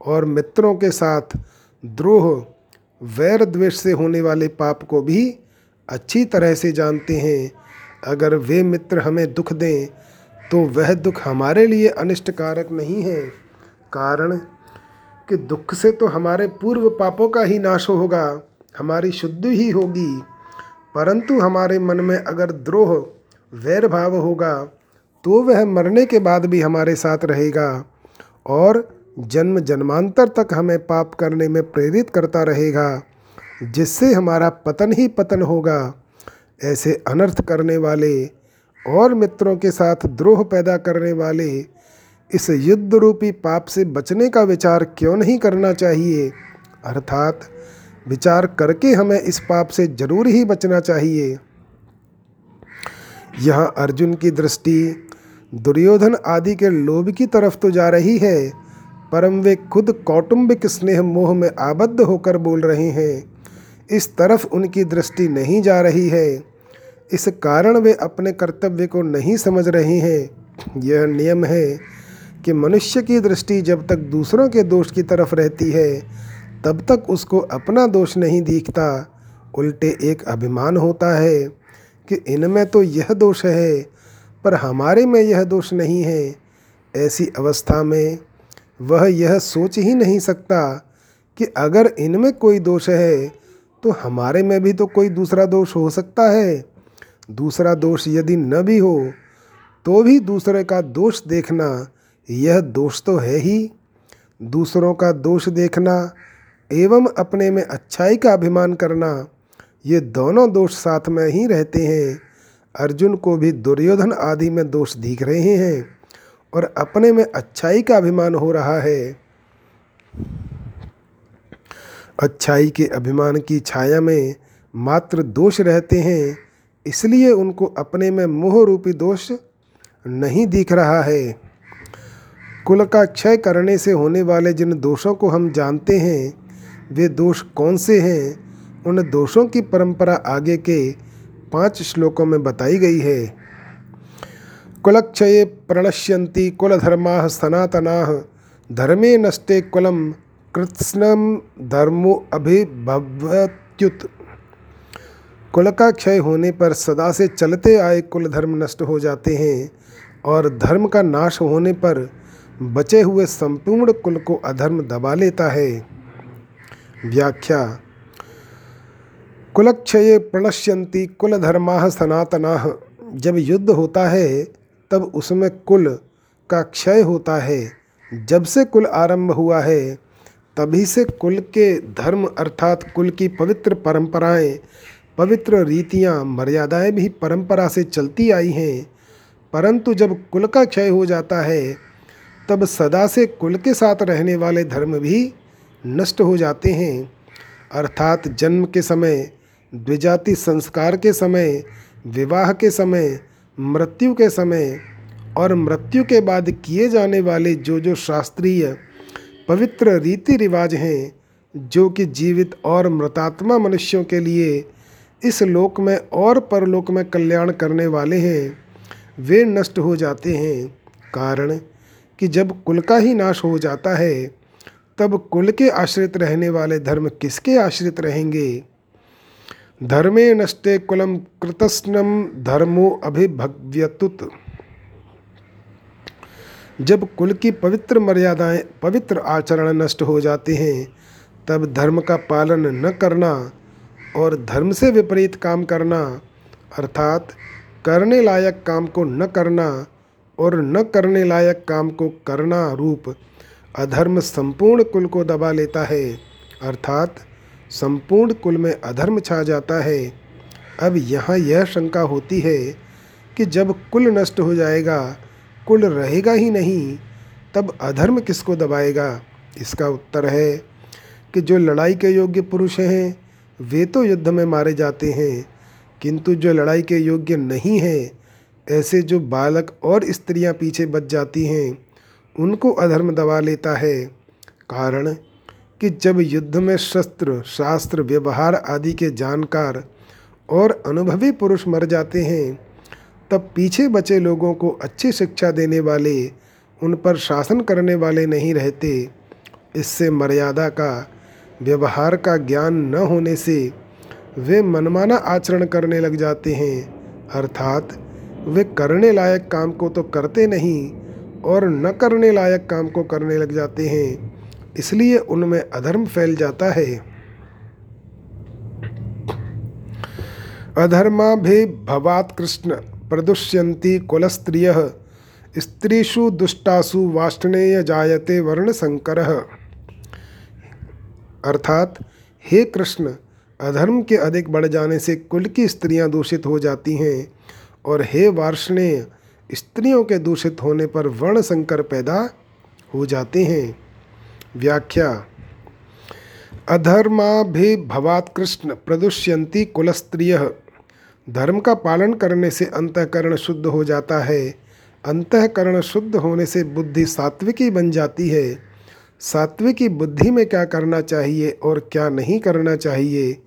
और मित्रों के साथ द्रोह, वैर द्वेष से होने वाले पाप को भी अच्छी तरह से जानते हैं। अगर वे मित्र हमें दुख दें तो वह दुख हमारे लिए अनिष्टकारक नहीं है। कारण? कि दुख से तो हमारे पूर्व पापों का ही नाश होगा, हमारी शुद्धि ही होगी। परंतु हमारे मन में अगर द्रोह वैर भाव होगा तो वह मरने के बाद भी हमारे साथ रहेगा और जन्म जन्मांतर तक हमें पाप करने में प्रेरित करता रहेगा, जिससे हमारा पतन ही पतन होगा। ऐसे अनर्थ करने वाले और मित्रों के साथ द्रोह पैदा करने वाले, इस युद्ध रूपी पाप से बचने का विचार क्यों नहीं करना चाहिए? अर्थात, विचार करके हमें इस पाप से ज़रूर ही बचना चाहिए। यहाँ अर्जुन की दृष्टि दुर्योधन आदि के लोभ की तरफ़ तो जा रही है, परम वे खुद कौटुंबिक स्नेह मोह में आबद्ध होकर बोल रहे हैं। इस तरफ़ उनकी दृष्टि नहीं जा रही है। इस कारण वे अपने कर्तव्य को नहीं समझ रहे हैं। यह नियम है कि मनुष्य की दृष्टि जब तक दूसरों के दोष की तरफ़ रहती है, तब तक उसको अपना दोष नहीं दिखता। उल्टे एक अभिमान होता है कि इनमें तो यह दोष है, पर हमारे में यह दोष नहीं है। ऐसी अवस्था में वह यह सोच ही नहीं सकता कि अगर इनमें कोई दोष है तो हमारे में भी तो कोई दूसरा दोष हो सकता है। दूसरा दोष यदि न भी हो तो भी दूसरे का दोष देखना, यह दोष तो है ही। दूसरों का दोष देखना एवं अपने में अच्छाई का अभिमान करना, ये दोनों दोष साथ में ही रहते हैं। अर्जुन को भी दुर्योधन आदि में दोष दिख रहे हैं और अपने में अच्छाई का अभिमान हो रहा है। अच्छाई के अभिमान की छाया में मात्र दोष रहते हैं इसलिए उनको अपने में मोह रूपी दोष नहीं दिख रहा है। कुल का क्षय करने से होने वाले जिन दोषों को हम जानते हैं, वे दोष कौन से हैं, उन दोषों की परंपरा आगे के पाँच श्लोकों में बताई गई है। कुलक्षये प्रणश्यन्ति कुलधर्मा सनातना, धर्मे नष्टे कुलम कृत्स्नम धर्मो अभिभवत्युत। कुल का क्षय होने पर सदा से चलते आए कुल धर्म नष्ट हो जाते हैं और धर्म का नाश होने पर बचे हुए संपूर्ण कुल को अधर्म दबा लेता है। व्याख्या, कुलक्षये प्रणश्यंती कुल धर्मा सनातना। जब युद्ध होता है, तब उसमें कुल का क्षय होता है। जब से कुल आरंभ हुआ है, तभी से कुल के धर्म अर्थात कुल की पवित्र परंपराएँ पवित्र रीतियाँ मर्यादाएँ भी परंपरा से चलती आई हैं। परंतु जब कुल का क्षय हो जाता है, तब सदा से कुल के साथ रहने वाले धर्म भी नष्ट हो जाते हैं। अर्थात जन्म के समय, द्विजाति संस्कार के समय, विवाह के समय, मृत्यु के समय और मृत्यु के बाद किए जाने वाले जो जो शास्त्रीय, पवित्र रीति रिवाज हैं, जो कि जीवित और मृतात्मा मनुष्यों के लिए इस लोक में और परलोक में कल्याण करने वाले हैं, वे नष्ट हो जाते हैं। कारण कि जब कुल का ही नाश हो जाता है, तब कुल के आश्रित रहने वाले धर्म किसके आश्रित रहेंगे? धर्मे नष्टे कुलम कृतस्नम धर्मो अभिभव्यतुत। जब कुल की पवित्र मर्यादाएँ, पवित्र आचरण नष्ट हो जाते हैं, तब धर्म का पालन न करना और धर्म से विपरीत काम करना, अर्थात करने लायक काम को न करना और न करने लायक काम को करना रूप अधर्म संपूर्ण कुल को दबा लेता है, अर्थात संपूर्ण कुल में अधर्म छा जाता है। अब यहाँ यह शंका होती है कि जब कुल नष्ट हो जाएगा, कुल रहेगा ही नहीं, तब अधर्म किसको दबाएगा? इसका उत्तर है कि जो लड़ाई के योग्य पुरुष हैं वे तो युद्ध में मारे जाते हैं, किंतु जो लड़ाई के योग्य नहीं हैं, ऐसे जो बालक और स्त्रियाँ पीछे बच जाती हैं, उनको अधर्म दबा लेता है। कारण कि जब युद्ध में शस्त्र, शास्त्र, व्यवहार आदि के जानकार और अनुभवी पुरुष मर जाते हैं, तब पीछे बचे लोगों को अच्छी शिक्षा देने वाले, उन पर शासन करने वाले नहीं रहते। इससे मर्यादा का व्यवहार का ज्ञान न होने से वे मनमाना आचरण करने लग जाते हैं। अर्थात, वे करने लायक काम को तो करते नहीं और न करने लायक काम को करने लग जाते हैं, इसलिए उनमें अधर्म फैल जाता है। अधर्मा भी भवात कृष्ण प्रदुष्यन्ति कुलस्त्रिय, स्त्रीषु दुष्टासु वाष्णेय जायते वर्ण संकर अर्थात, हे कृष्ण, अधर्म के अधिक बढ़ जाने से कुल की स्त्रियाँ दूषित हो जाती हैं और हे वार्षणेय, स्त्रियों के दूषित होने पर वर्ण संकर पैदा हो जाते हैं। व्याख्या अधर्मा भी भवात कृष्ण, प्रदुष्यंती कुलस्त्रिय। धर्म का पालन करने से अंतकरण शुद्ध हो जाता है। अंतकरण शुद्ध होने से बुद्धि सात्विकी बन जाती है। सात्विकी बुद्धि में क्या करना चाहिए और क्या नहीं करना चाहिए,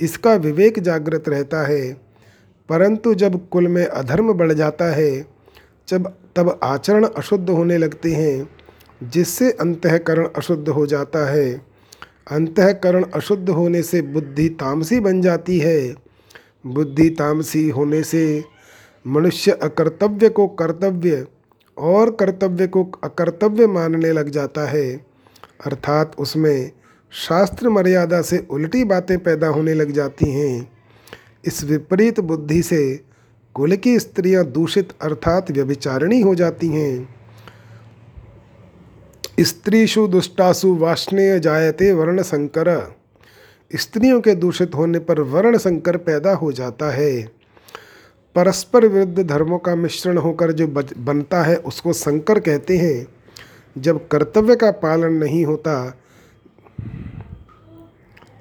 इसका विवेक जागृत रहता है। परंतु जब कुल में अधर्म बढ़ जाता है, जब, तब आचरण अशुद्ध होने लगते हैं, जिससे अंतकरण अशुद्ध हो जाता है। अंतकरण अशुद्ध होने से बुद्धि तामसी बन जाती है। बुद्धि तामसी होने से मनुष्य अकर्तव्य को कर्तव्य और कर्तव्य को अकर्तव्य मानने लग जाता है। अर्थात उसमें शास्त्र मर्यादा से उल्टी बातें पैदा होने लग जाती हैं। इस विपरीत बुद्धि से कुल की स्त्रियाँ दूषित अर्थात व्यभिचारिणी हो जाती हैं। स्त्रीशु दुष्टासु वाष्णेय जायते वर्ण संकर। स्त्रियों के दूषित होने पर वर्ण संकर पैदा हो जाता है। परस्पर विरुद्ध धर्मों का मिश्रण होकर जो बनता है, उसको संकर कहते हैं। जब कर्तव्य का पालन नहीं होता,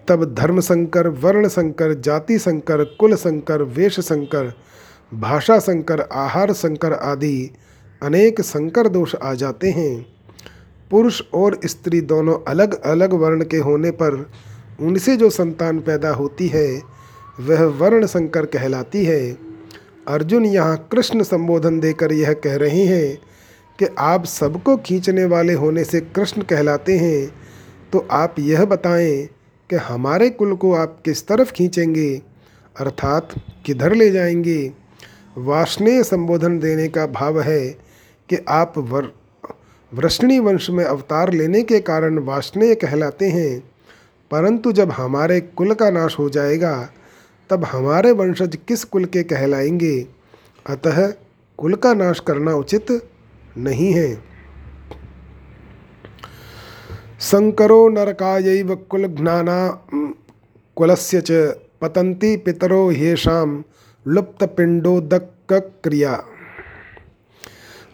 तब धर्म संकर, वर्ण संकर, जाति संकर, कुल संकर, वेश संकर, भाषा संकर, आहार संकर आदि अनेक संकर दोष आ जाते हैं। पुरुष और स्त्री दोनों अलग अलग वर्ण के होने पर उनसे जो संतान पैदा होती है, वह वर्ण संकर कहलाती है। अर्जुन यहाँ कृष्ण संबोधन देकर यह कह रहे हैं कि आप सबको खींचने वाले होने से कृष्ण कहलाते हैं तो आप यह बताएँ कि हमारे कुल को आप किस तरफ़ खींचेंगे? अर्थात किधर ले जाएँगे? वाष्णेय संबोधन देने का भाव है कि आप वर, वृष्णि वंश में अवतार लेने के कारण वाष्णेय कहलाते हैं। परंतु जब हमारे कुल का नाश हो जाएगा, तब हमारे वंशज किस कुल के कहलाएँगे? अतः कुल का नाश करना उचित नहीं है। संकरो नरकायैव कुलघ्नाना कुलस्य च पतंती पितरो येषाम लुप्तपिंडोदक क्रिया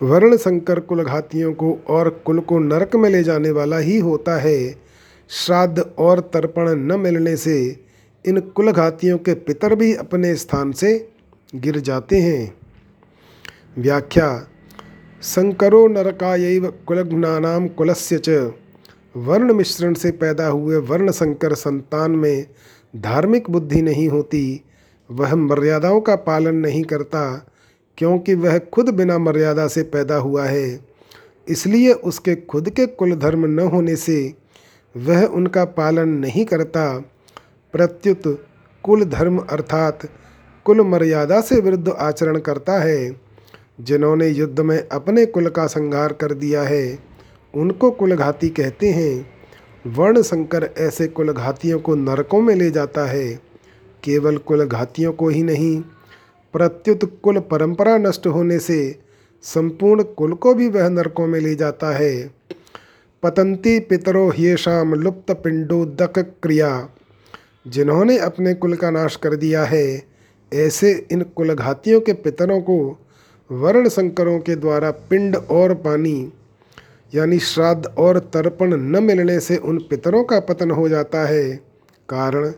वर्ण संकर कुलघातियों को और कुल को नरक में ले जाने वाला ही होता है। श्राद्ध और तर्पण न मिलने से इन कुलघातियों के पितर भी अपने स्थान से गिर जाते हैं। व्याख्या संकरो नरकायैव कुलघ्नानाम कुलस्य च। वर्ण मिश्रण से पैदा हुए वर्ण संकर संतान में धार्मिक बुद्धि नहीं होती, वह मर्यादाओं का पालन नहीं करता, क्योंकि वह खुद बिना मर्यादा से पैदा हुआ है। इसलिए उसके खुद के कुल धर्म न होने से वह उनका पालन नहीं करता। प्रत्युत कुल धर्म अर्थात कुल मर्यादा से विरुद्ध आचरण करता है। जिन्होंने युद्ध में अपने कुल का संहार कर दिया है, उनको कुलघाती कहते हैं वर्ण शंकर ऐसे कुलघातियों को नरकों में ले जाता है। केवल कुलघातियों को ही नहीं, प्रत्युत कुल परंपरा नष्ट होने से संपूर्ण कुल को भी वह नरकों में ले जाता है। पतंती पितरो येषाम लुप्त पिंडोदक क्रिया, जिन्होंने अपने कुल का नाश कर दिया है, ऐसे इन कुलघातियों के पितरों को वर्ण संकरों के द्वारा पिंड और पानी, यानी श्राद्ध और तर्पण न मिलने से उन पितरों का पतन हो जाता है। कारण,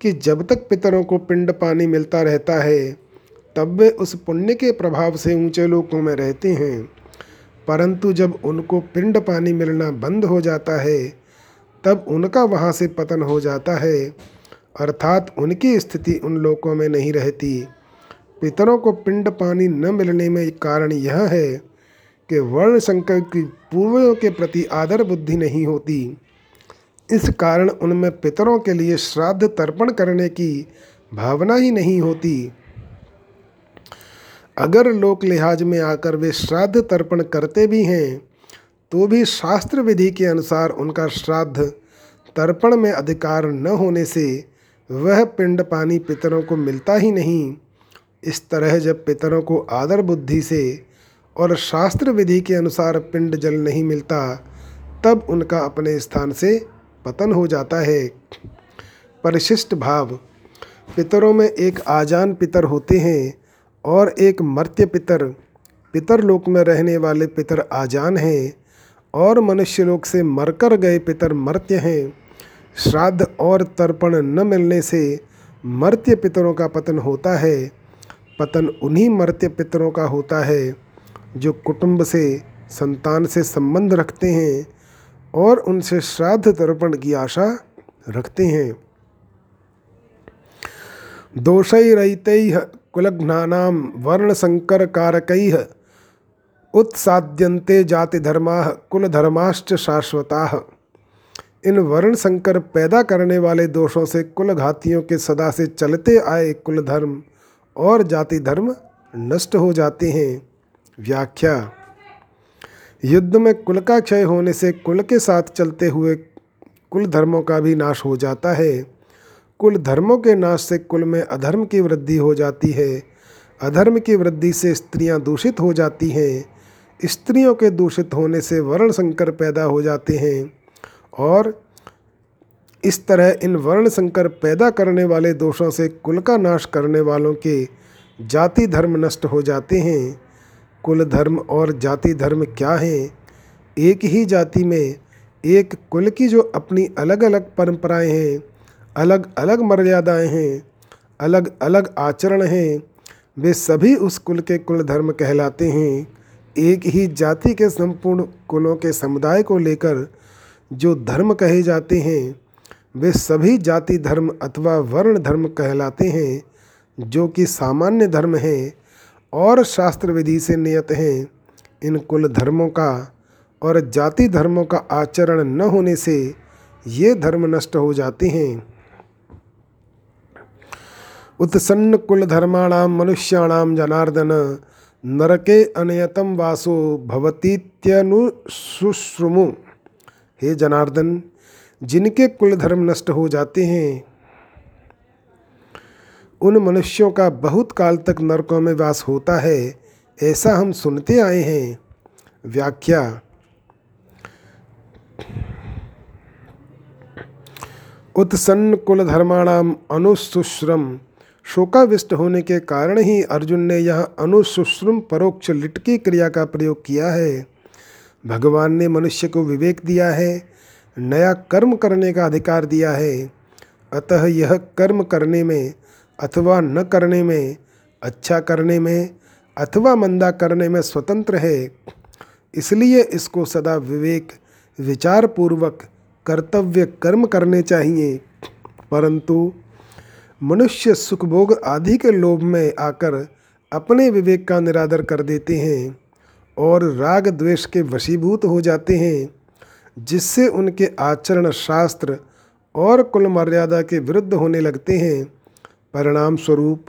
कि जब तक पितरों को पिंड पानी मिलता रहता है, तब वे उस पुण्य के प्रभाव से ऊँचे लोकों में रहते हैं। परंतु जब उनको पिंड पानी मिलना बंद हो जाता है, तब उनका वहाँ से पतन हो जाता है। अर्थात उनकी स्थिति उन लोकों में नहीं रहती। पितरों को पिंड पानी न मिलने में कारण यह है कि वर्ण संकर की पूर्वजों के प्रति आदर बुद्धि नहीं होती। इस कारण उनमें पितरों के लिए श्राद्ध तर्पण करने की भावना ही नहीं होती। अगर लोक लिहाज में आकर वे श्राद्ध तर्पण करते भी हैं तो भी शास्त्र विधि के अनुसार उनका श्राद्ध तर्पण में अधिकार न होने से वह पिंड पानी पितरों को मिलता ही नहीं। इस तरह जब पितरों को आदर बुद्धि से और शास्त्र विधि के अनुसार पिंड जल नहीं मिलता, तब उनका अपने स्थान से पतन हो जाता है। परिशिष्ट भाव, पितरों में एक आजान पितर होते हैं और एक मर्त्य पितर पितर लोक में रहने वाले पितर आजान हैं और मनुष्य लोक से मरकर गए पितर मर्त्य हैं। श्राद्ध और तर्पण न मिलने से मर्त्य पितरों का पतन होता है। पतन उन्हीं मर्त्य पितरों का होता है, जो कुटुंब से, संतान से संबंध रखते हैं और उनसे श्राद्ध तर्पण की आशा रखते हैं। दोषैरहित कुलघ्नानाम वर्ण संकर कारक उत्साद्यंते जाति धर्मा कुल धर्माश्च शाश्वता। इन वर्ण संकर पैदा करने वाले दोषों से कुल घातियों के सदा से चलते आए कुल धर्म और जाति धर्म नष्ट हो जाते हैं। व्याख्या, युद्ध में कुल का क्षय होने से कुल के साथ चलते हुए कुल धर्मों का भी नाश हो जाता है। कुल धर्मों के नाश से कुल में अधर्म की वृद्धि हो जाती है। अधर्म की वृद्धि से स्त्रियाँ दूषित हो जाती हैं। स्त्रियों के दूषित होने से वर्ण संकर पैदा हो जाते हैं और इस तरह इन वर्ण संकर पैदा करने वाले दोषों से कुल का नाश करने वालों के जाति धर्म नष्ट हो जाते हैं। कुल धर्म और जाति धर्म क्या हैं? एक ही जाति में एक कुल की जो अपनी अलग अलग परंपराएँ हैं अलग अलग मर्यादाएँ हैं अलग अलग आचरण हैं, वे सभी उस कुल के कुल धर्म कहलाते हैं। एक ही जाति के संपूर्ण कुलों के समुदाय को लेकर जो धर्म कहे जाते हैं वे सभी जाति धर्म अथवा वर्ण धर्म कहलाते हैं, जो कि सामान्य धर्म हैं और शास्त्र विधि से नियत हैं। इन कुल धर्मों का और जाति धर्मों का आचरण न होने से ये धर्म नष्ट हो जाते हैं। उत्सन्न कुल धर्माणाम मनुष्याणाम जनार्दन नरके अनयतम वासो भवतीत्यनुशुश्रुमु हे जनार्दन जिनके कुल धर्म नष्ट हो जाते हैं, उन मनुष्यों का बहुत काल तक नरकों में वास होता है, ऐसा हम सुनते आए हैं। व्याख्या, उत्सन्न कुल धर्माणाम अनुशुश्रम शोकाविष्ट होने के कारण ही अर्जुन ने यह अनुशुश्रुम परोक्ष लिटकी क्रिया का प्रयोग किया है। भगवान ने मनुष्य को विवेक दिया है नया कर्म करने का अधिकार दिया है। अतः यह कर्म करने में अथवा न करने में अच्छा करने में अथवा मंदा करने में स्वतंत्र है। इसलिए इसको सदा विवेक विचार पूर्वक कर्तव्य कर्म करने चाहिए। परंतु मनुष्य सुखभोग आदि के लोभ में आकर अपने विवेक का निरादर कर देते हैं और राग द्वेष के वशीभूत हो जाते हैं। जिससे उनके आचरण शास्त्र और कुल मर्यादा के विरुद्ध होने लगते हैं परिणाम स्वरूप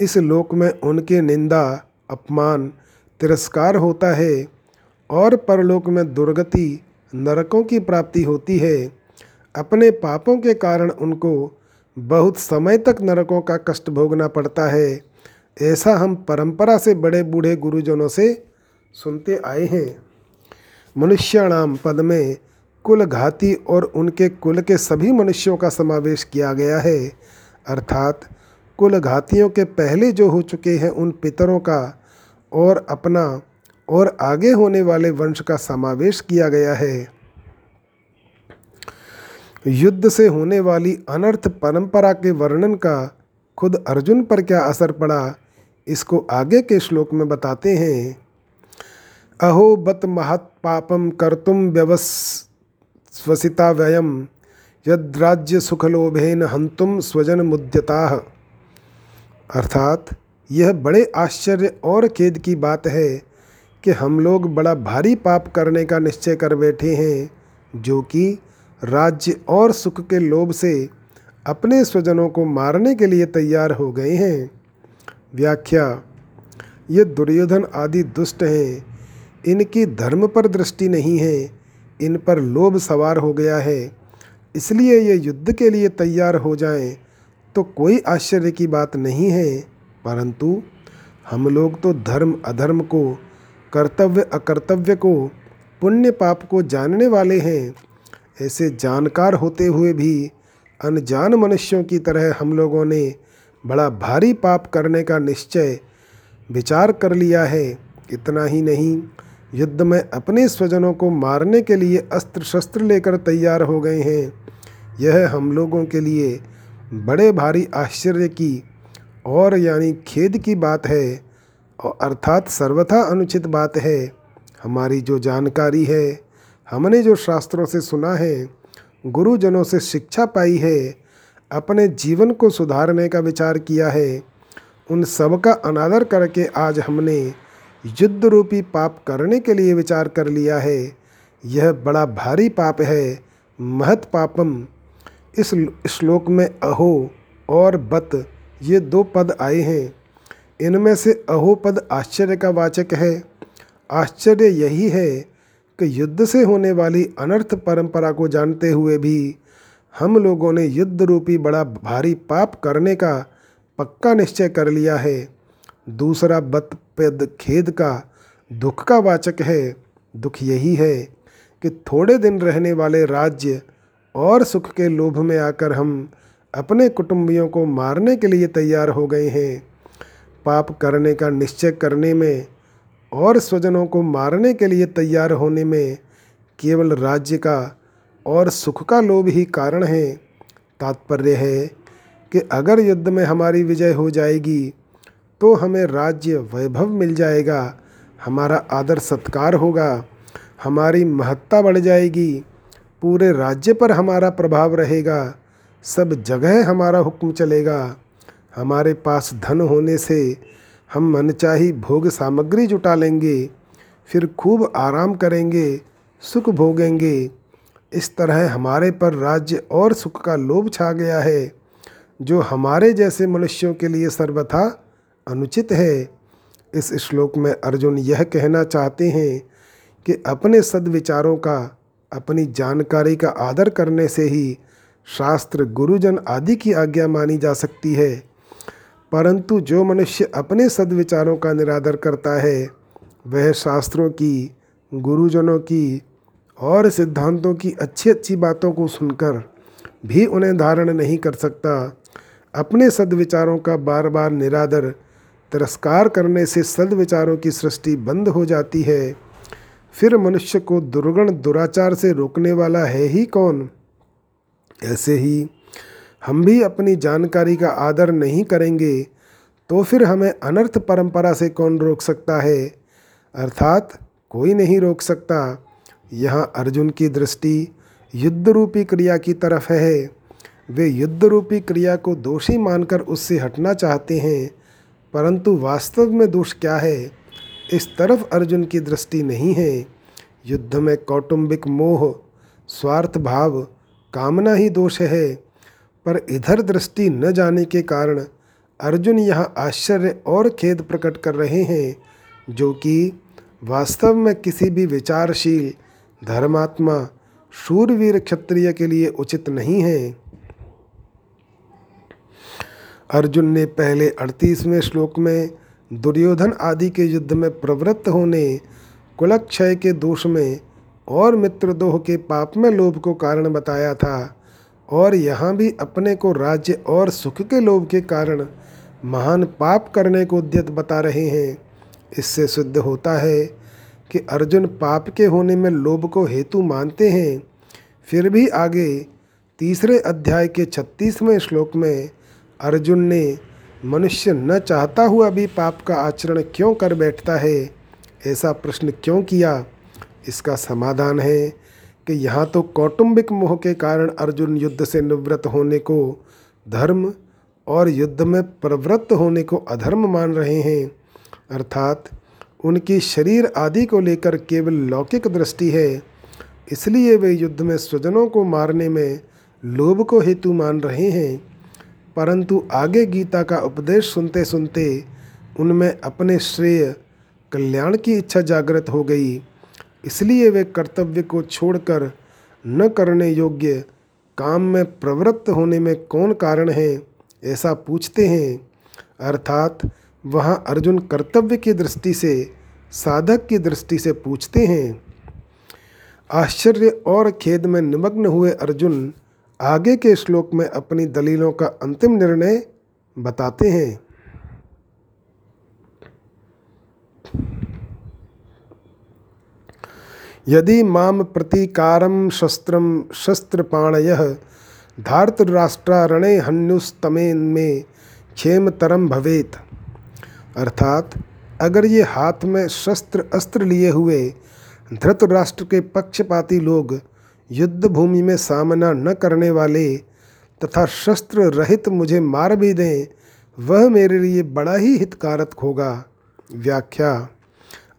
इस लोक में उनके निंदा, अपमान, तिरस्कार होता है और परलोक में दुर्गति नरकों की प्राप्ति होती है। अपने पापों के कारण उनको बहुत समय तक नरकों का कष्ट भोगना पड़ता है। ऐसा हम परंपरा से बड़े बूढ़े गुरुजनों से सुनते आए हैं। मनुष्याणाम पद में कुल घाती और उनके कुल के सभी मनुष्यों का समावेश किया गया है। अर्थात, कुल घातियों के पहले जो हो चुके हैं उन पितरों का और अपना और आगे होने वाले वंश का समावेश किया गया है। युद्ध से होने वाली अनर्थ परंपरा के वर्णन का खुद अर्जुन पर क्या असर पड़ा, इसको आगे के श्लोक में बताते हैं। अहो बत महत पापम कर्तुम व्यवस्वसिता यद्राज्य सुखलोभेन हंतुम स्वजन मुद्यता अर्थात, यह बड़े आश्चर्य और खेद की बात है कि हम लोग बड़ा भारी पाप करने का निश्चय कर बैठे हैं, जो कि राज्य और सुख के लोभ से अपने स्वजनों को मारने के लिए तैयार हो गए हैं। व्याख्या, ये दुर्योधन आदि दुष्ट हैं इनकी धर्म पर दृष्टि नहीं है, इन पर लोभ सवार हो गया है। इसलिए ये युद्ध के लिए तैयार हो जाएँ तो कोई आश्चर्य की बात नहीं है। परंतु हम लोग तो धर्म अधर्म को, कर्तव्य अकर्तव्य को, पुण्य पाप को जानने वाले हैं। ऐसे जानकार होते हुए भी अनजान मनुष्यों की तरह हम लोगों ने बड़ा भारी पाप करने का निश्चय विचार कर लिया है। इतना ही नहीं युद्ध में अपने स्वजनों को मारने के लिए अस्त्र शस्त्र लेकर तैयार हो गए हैं। यह हम लोगों के लिए बड़े भारी आश्चर्य की और यानी खेद की बात है और अर्थात सर्वथा अनुचित बात है। हमारी जो जानकारी है, हमने जो शास्त्रों से सुना है, गुरुजनों से शिक्षा पाई है, अपने जीवन को सुधारने का विचार किया है, उन सब का अनादर करके आज हमने युद्ध रूपी पाप करने के लिए विचार कर लिया है। यह बड़ा भारी पाप है। महत पापम। इस श्लोक में अहो और बत, ये दो पद आए हैं। इनमें से अहो पद आश्चर्य का वाचक है। आश्चर्य यही है कि युद्ध से होने वाली अनर्थ परंपरा को जानते हुए भी हम लोगों ने युद्ध रूपी बड़ा भारी पाप करने का पक्का निश्चय कर लिया है। दूसरा बत पद खेद का दुख का वाचक है। दुख यही है कि थोड़े दिन रहने वाले राज्य और सुख के लोभ में आकर हम अपने कुटुंबियों को मारने के लिए तैयार हो गए हैं। पाप करने का निश्चय करने में और स्वजनों को मारने के लिए तैयार होने में केवल राज्य का और सुख का लोभ ही कारण है। तात्पर्य है कि अगर युद्ध में हमारी विजय हो जाएगी तो हमें राज्य वैभव मिल जाएगा, हमारा आदर सत्कार होगा, हमारी महत्ता बढ़ जाएगी, पूरे राज्य पर हमारा प्रभाव रहेगा, सब जगह हमारा हुक्म चलेगा। हमारे पास धन होने से हम मनचाही भोग सामग्री जुटा लेंगे, फिर खूब आराम करेंगे, सुख भोगेंगे। इस तरह हमारे पर राज्य और सुख का लोभ छा गया है, जो हमारे जैसे मनुष्यों के लिए सर्वथा अनुचित है। इस श्लोक में अर्जुन यह कहना चाहते हैं कि अपने सद्विचारों का, अपनी जानकारी का आदर करने से ही शास्त्र, गुरुजन आदि की आज्ञा मानी जा सकती है। परंतु जो मनुष्य अपने सद्विचारों का निरादर करता है, वह शास्त्रों की, गुरुजनों की और सिद्धांतों की अच्छी अच्छी बातों को सुनकर भी उन्हें धारण नहीं कर सकता। अपने सद्विचारों का बार बार निरादर तिरस्कार करने से सद्विचारों की सृष्टि बंद हो जाती है। फिर मनुष्य को दुर्गण दुराचार से रोकने वाला है ही कौन? ऐसे ही हम भी अपनी जानकारी का आदर नहीं करेंगे तो फिर हमें अनर्थ परंपरा से कौन रोक सकता है? अर्थात कोई नहीं रोक सकता। यहाँ अर्जुन की दृष्टि युद्ध रूपी क्रिया की तरफ़ है। वे युद्ध रूपी क्रिया को दोषी मानकर उससे हटना चाहते हैं। परंतु वास्तव में दोष क्या है? इस तरफ़ अर्जुन की दृष्टि नहीं है। युद्ध में कौटुंबिक मोह, स्वार्थ भाव, कामना ही दोष है। पर इधर दृष्टि न जाने के कारण अर्जुन यहाँ आश्चर्य और खेद प्रकट कर रहे हैं, जो कि वास्तव में किसी भी विचारशील, धर्मात्मा, शूरवीर क्षत्रिय के लिए उचित नहीं है। अर्जुन ने पहले अड़तीसवें श्लोक में दुर्योधन आदि के युद्ध में प्रवृत्त होने, कुलक्षय के दोष में और मित्रदोह के पाप में लोभ को कारण बताया था और यहाँ भी अपने को राज्य और सुख के लोभ के कारण महान पाप करने को उद्यत बता रहे हैं। इससे सिद्ध होता है कि अर्जुन पाप के होने में लोभ को हेतु मानते हैं। फिर भी आगे तीसरे अध्याय के छत्तीसवें श्लोक में अर्जुन ने, मनुष्य न चाहता हुआ भी पाप का आचरण क्यों कर बैठता है? ऐसा प्रश्न क्यों किया? इसका समाधान है कि यहाँ तो कौटुंबिक मोह के कारण अर्जुन युद्ध से निवृत्त होने को धर्म और युद्ध में प्रवृत्त होने को अधर्म मान रहे हैं। अर्थात उनकी शरीर आदि को लेकर केवल लौकिक दृष्टि है। इसलिए वे युद्ध में स्वजनों को मारने में लोभ को हेतु मान रहे हैं। परंतु आगे गीता का उपदेश सुनते सुनते उनमें अपने श्रेय, कल्याण की इच्छा जागृत हो गई। इसलिए वे कर्तव्य को छोड़कर न करने योग्य, काम में प्रवृत्त होने में कौन कारण है, ऐसा पूछते हैं। अर्थात, वहाँ अर्जुन कर्तव्य की दृष्टि से, साधक की दृष्टि से पूछते हैं। आश्चर्य और खेद में निमग्न हुए अर्जुन आगे के श्लोक में अपनी दलीलों का अंतिम निर्णय बताते हैं। यदि माम प्रतीकारम शस्त्रम शस्त्रपाणय धार्तराष्ट्रारणे हन्युस्तमेन में क्षेमतरम भवेत। अर्थात, अगर ये हाथ में शस्त्र अस्त्र लिए हुए धृतराष्ट्र के पक्षपाती लोग युद्ध भूमि में सामना न करने वाले तथा शस्त्र रहित मुझे मार भी दें, वह मेरे लिए बड़ा ही हितकारक होगा। व्याख्या।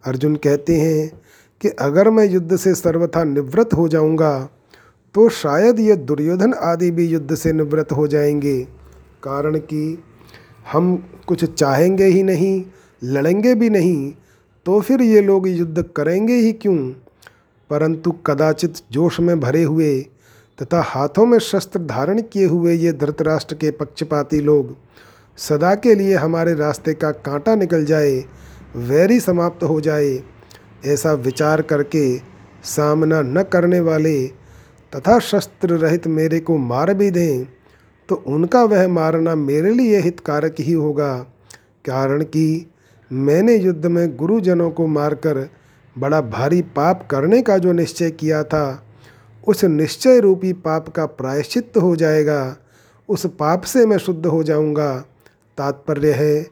अर्जुन कहते हैं कि अगर मैं युद्ध से सर्वथा निवृत्त हो जाऊँगा तो शायद ये दुर्योधन आदि भी युद्ध से निवृत्त हो जाएँगे। कारण कि हम कुछ चाहेंगे ही नहीं, लड़ेंगे भी नहीं तो फिर ये लोग युद्ध करेंगे ही क्यों? परंतु कदाचित जोश में भरे हुए तथा हाथों में शस्त्र धारण किए हुए ये धृतराष्ट्र के पक्षपाती लोग, सदा के लिए हमारे रास्ते का कांटा निकल जाए, वैरी समाप्त हो जाए, ऐसा विचार करके सामना न करने वाले तथा शस्त्र रहित मेरे को मार भी दें तो उनका वह मारना मेरे लिए हितकारक ही होगा, कारण कि मैंने युद्ध में गुरुजनों को मारकर बड़ा भारी पाप करने का जो निश्चय किया था, उस निश्चय रूपी पाप का प्रायश्चित हो जाएगा। उस पाप से मैं शुद्ध हो जाऊँगा। तात्पर्य है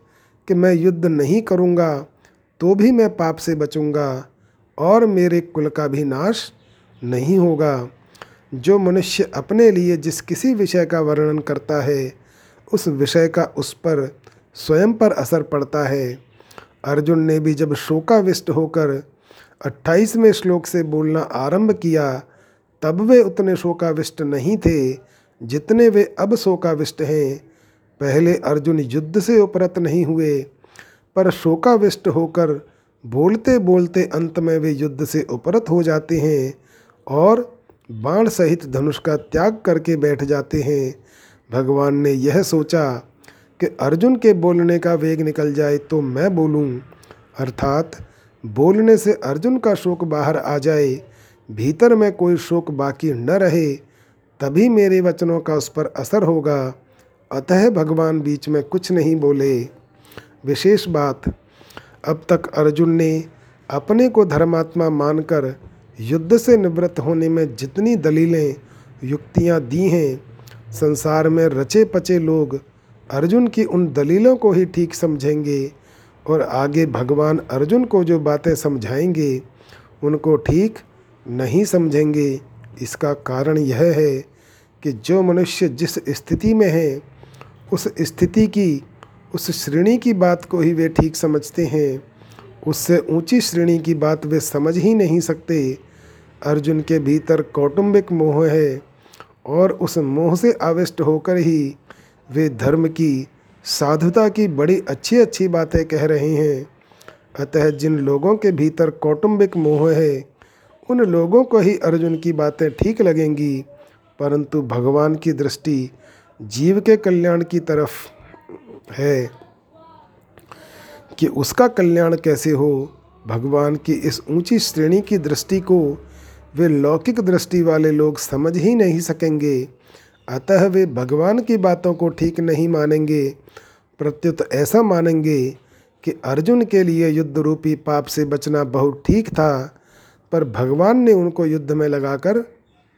कि मैं युद्ध नहीं करूँगा तो भी मैं पाप से बचूँगा और मेरे कुल का भी नाश नहीं होगा। जो मनुष्य अपने लिए जिस किसी विषय का वर्णन करता है, उस विषय का उस पर स्वयं पर असर पड़ता है। अर्जुन ने भी जब शोकाविष्ट होकर अट्ठाईसवें श्लोक से बोलना आरंभ किया, तब वे उतने शोकाविष्ट नहीं थे जितने वे अब शोकाविष्ट हैं। पहले अर्जुन युद्ध से उपरत नहीं हुए, पर शोकाविष्ट होकर बोलते बोलते अंत में वे युद्ध से उपरत हो जाते हैं और बाण सहित धनुष का त्याग करके बैठ जाते हैं। भगवान ने यह सोचा कि अर्जुन के बोलने का वेग निकल जाए तो मैं बोलूँ, अर्थात बोलने से अर्जुन का शोक बाहर आ जाए, भीतर में कोई शोक बाकी न रहे, तभी मेरे वचनों का उस पर असर होगा। अतः भगवान बीच में कुछ नहीं बोले। विशेष बात, अब तक अर्जुन ने अपने को धर्मात्मा मानकर युद्ध से निवृत्त होने में जितनी दलीलें, युक्तियाँ दी हैं, संसार में रचे पचे लोग अर्जुन की उन दलीलों को ही ठीक समझेंगे। और आगे भगवान अर्जुन को जो बातें समझाएँगे, उनको ठीक नहीं समझेंगे। इसका कारण यह है कि जो मनुष्य जिस स्थिति में है, उस स्थिति की, उस श्रेणी की बात को ही वे ठीक समझते हैं। उससे ऊँची श्रेणी की बात वे समझ ही नहीं सकते। अर्जुन के भीतर कौटुंबिक मोह है और उस मोह से आविष्ट होकर ही वे धर्म की साधुता की बड़ी अच्छी अच्छी बातें कह रहे हैं। अतः जिन लोगों के भीतर कौटुंबिक मोह है, उन लोगों को ही अर्जुन की बातें ठीक लगेंगी। परंतु भगवान की दृष्टि जीव के कल्याण की तरफ़ है। कि उसका कल्याण कैसे हो, भगवान की इस ऊँची श्रेणी की दृष्टि को वे लौकिक दृष्टि वाले लोग समझ ही नहीं सकेंगे। अतः वे भगवान की बातों को ठीक नहीं मानेंगे। प्रत्युत ऐसा मानेंगे कि अर्जुन के लिए युद्ध रूपी पाप से बचना बहुत ठीक था, पर भगवान ने उनको युद्ध में लगाकर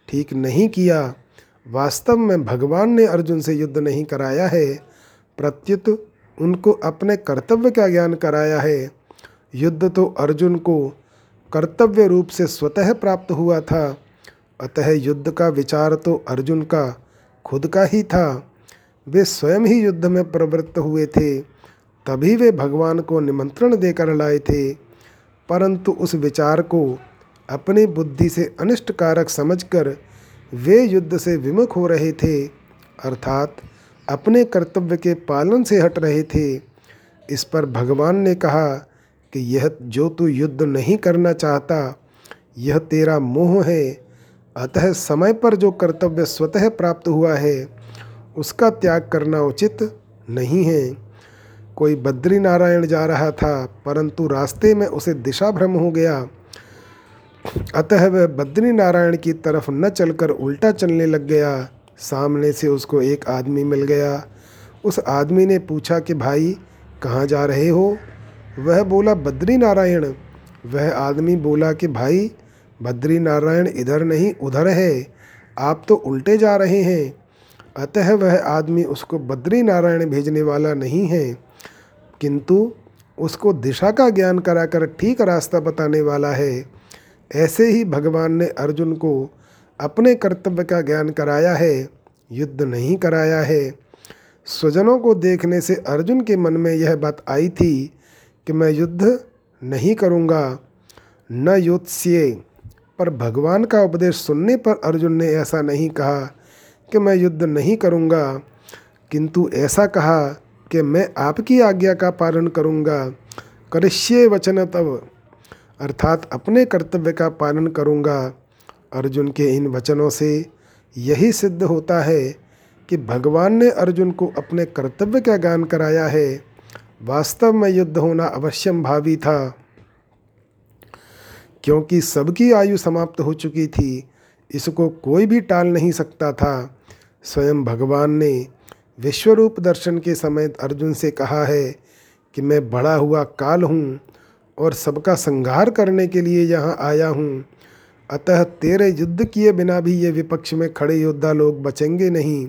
ठीक नहीं किया। वास्तव में भगवान ने अर्जुन से युद्ध नहीं कराया है। प्रत्युत उनको अपने कर्तव्य का ज्ञान कराया है। युद्ध तो अर्जुन को कर्तव्य रूप से स्वतः प्राप्त हुआ था। अतः युद्ध का विचार तो अर्जुन का खुद का ही था। वे स्वयं ही युद्ध में प्रवृत्त हुए थे। तभी वे भगवान को निमंत्रण देकर लाए थे। परंतु उस विचार को अपनी बुद्धि से अनिष्ट कारक समझकर वे युद्ध से विमुख हो रहे थे। अर्थात अपने कर्तव्य के पालन से हट रहे थे। इस पर भगवान ने कहा कि यह जो तू युद्ध नहीं करना चाहता, यह तेरा मोह है। अतः समय पर जो कर्तव्य स्वतः प्राप्त हुआ है, उसका त्याग करना उचित नहीं है। कोई बद्री नारायण जा रहा था, परंतु रास्ते में उसे दिशा भ्रम हो गया। अतः वह बद्री नारायण की तरफ़ न चलकर उल्टा चलने लग गया। सामने से उसको एक आदमी मिल गया। उस आदमी ने पूछा कि, भाई, कहाँ जा रहे हो? वह बोला बद्री नारायण वह आदमी बोला कि, भाई बद्री नारायण इधर नहीं, उधर है। आप तो उल्टे जा रहे हैं। अतः वह आदमी उसको बद्री नारायण भेजने वाला नहीं है। किंतु उसको दिशा का ज्ञान कराकर ठीक रास्ता बताने वाला है। ऐसे ही भगवान ने अर्जुन को अपने कर्तव्य का ज्ञान कराया है। युद्ध नहीं कराया है। स्वजनों को देखने से अर्जुन के मन में यह बात आई थी कि मैं युद्ध नहीं करूँगा। न योत्स्य। पर भगवान का उपदेश सुनने पर अर्जुन ने ऐसा नहीं कहा कि मैं युद्ध नहीं करूँगा, किंतु ऐसा कहा कि मैं आपकी आज्ञा का पालन करूँगा। करिष्ये वचन तब अर्थात अपने कर्तव्य का पालन करूँगा। अर्जुन के इन वचनों से यही सिद्ध होता है कि भगवान ने अर्जुन को अपने कर्तव्य का ज्ञान कराया है। वास्तव में युद्ध होना अवश्यम भावी था। क्योंकि सबकी आयु समाप्त हो चुकी थी, इसको कोई भी टाल नहीं सकता था। स्वयं भगवान ने विश्वरूप दर्शन के समय अर्जुन से कहा है कि मैं बड़ा हुआ काल हूँ और सबका संहार करने के लिए यहाँ आया हूँ। अतः तेरे युद्ध किए बिना भी ये विपक्ष में खड़े योद्धा लोग बचेंगे नहीं।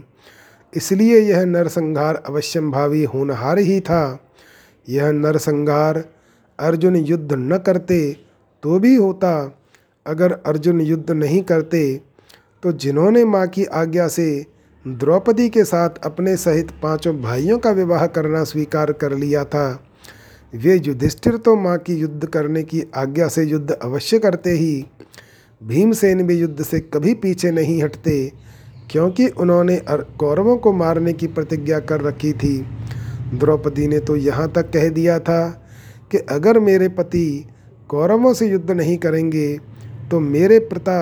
इसलिए यह नरसंहार अवश्यम भावी होनहार ही था। यह नरसंहार अर्जुन युद्ध न करते तो भी होता। अगर अर्जुन युद्ध नहीं करते तो जिन्होंने माँ की आज्ञा से द्रौपदी के साथ अपने सहित पाँचों भाइयों का विवाह करना स्वीकार कर लिया था, वे युधिष्ठिर तो माँ की युद्ध करने की आज्ञा से युद्ध अवश्य करते ही, भीमसेन भी युद्ध से कभी पीछे नहीं हटते, क्योंकि उन्होंने कौरवों को मारने की प्रतिज्ञा कर रखी थी। द्रौपदी ने तो यहाँ तक कह दिया था कि अगर मेरे पति कौरवों से युद्ध नहीं करेंगे तो मेरे पिता,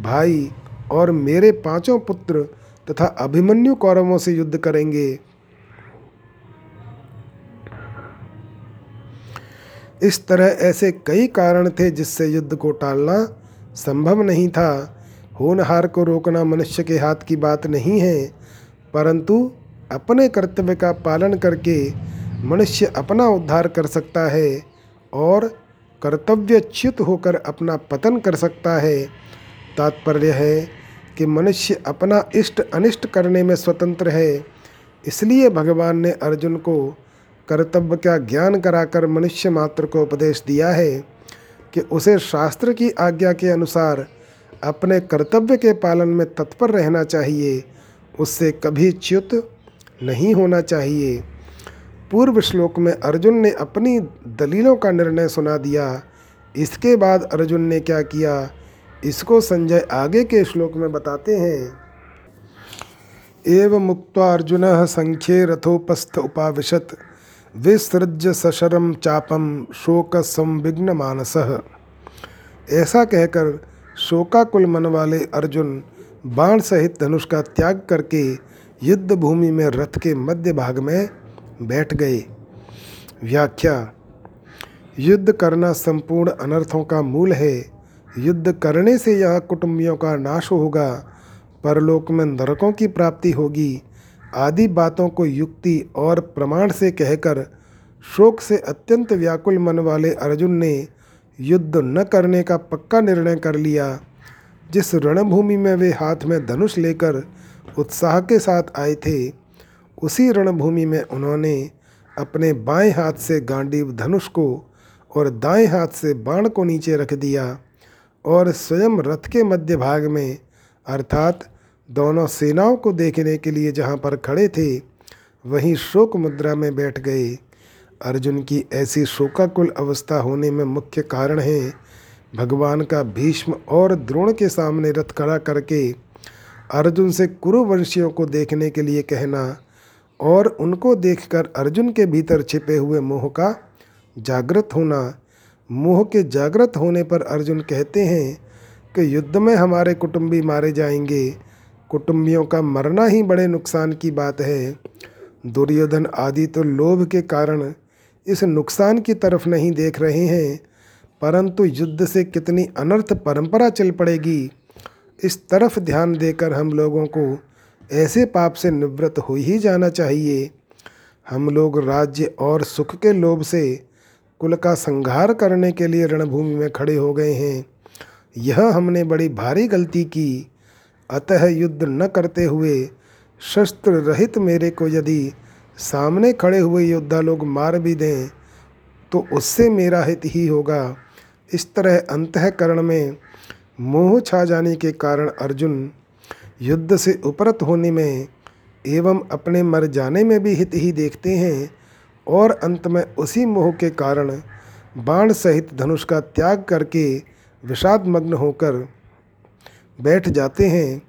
भाई और मेरे पाँचों पुत्र तथा अभिमन्यु कौरवों से युद्ध करेंगे। इस तरह ऐसे कई कारण थे जिससे युद्ध को टालना संभव नहीं था। होनहार को रोकना मनुष्य के हाथ की बात नहीं है, परंतु अपने कर्तव्य का पालन करके मनुष्य अपना उद्धार कर सकता है और कर्तव्यच्युत होकर अपना पतन कर सकता है। तात्पर्य है कि मनुष्य अपना इष्ट अनिष्ट करने में स्वतंत्र है। इसलिए भगवान ने अर्जुन को कर्तव्य का ज्ञान कराकर मनुष्य मात्र को उपदेश दिया है कि उसे शास्त्र की आज्ञा के अनुसार अपने कर्तव्य के पालन में तत्पर रहना चाहिए। उससे कभी च्युत नहीं होना चाहिए। पूर्व श्लोक में अर्जुन ने अपनी दलीलों का निर्णय सुना दिया। इसके बाद अर्जुन ने क्या किया? इसको संजय आगे के श्लोक में बताते हैं। एव मुक्त अर्जुन संख्ये रथोपस्थ उपाविशत। विसृज्य सशरम चापम शोक संविघ्न मानस ऐसा कहकर शोकाकुल मन वाले अर्जुन बाण सहित धनुष का त्याग करके युद्ध भूमि में रथ के मध्य भाग में बैठ गए। व्याख्या, युद्ध करना संपूर्ण अनर्थों का मूल है। युद्ध करने से यह कुटुंबियों का नाश होगा, परलोक में नरकों की प्राप्ति होगी। आदि बातों को युक्ति और प्रमाण से कहकर शोक से अत्यंत व्याकुल मन वाले अर्जुन ने युद्ध न करने का पक्का निर्णय कर लिया। जिस रणभूमि में वे हाथ में धनुष लेकर उत्साह के साथ आए थे उसी रणभूमि में उन्होंने अपने बाएँ हाथ से गांडीव धनुष को और दाएँ हाथ से बाण को नीचे रख दिया और स्वयं रथ के मध्य भाग में, अर्थात दोनों सेनाओं को देखने के लिए जहाँ पर खड़े थे, वहीं शोक मुद्रा में बैठ गए। अर्जुन की ऐसी शोकाकुल अवस्था होने में मुख्य कारण है भगवान का भीष्म और द्रोण के सामने रथ खड़ा करके अर्जुन से कुरुवंशियों को देखने के लिए कहना और उनको देखकर अर्जुन के भीतर छिपे हुए मोह का जागृत होना। मोह के जागृत होने पर अर्जुन कहते हैं कि युद्ध में हमारे कुटुंबी मारे जाएँगे। कुटुंबियों का मरना ही बड़े नुकसान की बात है। दुर्योधन आदि तो लोभ के कारण इस नुकसान की तरफ़ नहीं देख रहे हैं, परंतु युद्ध से कितनी अनर्थ परंपरा चल पड़ेगी। इस तरफ़ ध्यान देकर हम लोगों को ऐसे पाप से निवृत्त हो ही जाना चाहिए। हम लोग राज्य और सुख के लोभ से कुल का संहार करने के लिए रणभूमि में खड़े हो गए हैं। यह हमने बड़ी भारी गलती की। अतः युद्ध न करते हुए शस्त्र रहित मेरे को यदि सामने खड़े हुए योद्धा लोग मार भी दें तो उससे मेरा हित ही होगा। इस तरह अंतकरण में मोह छा जाने के कारण अर्जुन युद्ध से उपरत होने में एवं अपने मर जाने में भी हित ही देखते हैं और अंत में उसी मोह के कारण बाण सहित धनुष का त्याग करके विषाद मग्न होकर बैठ जाते हैं।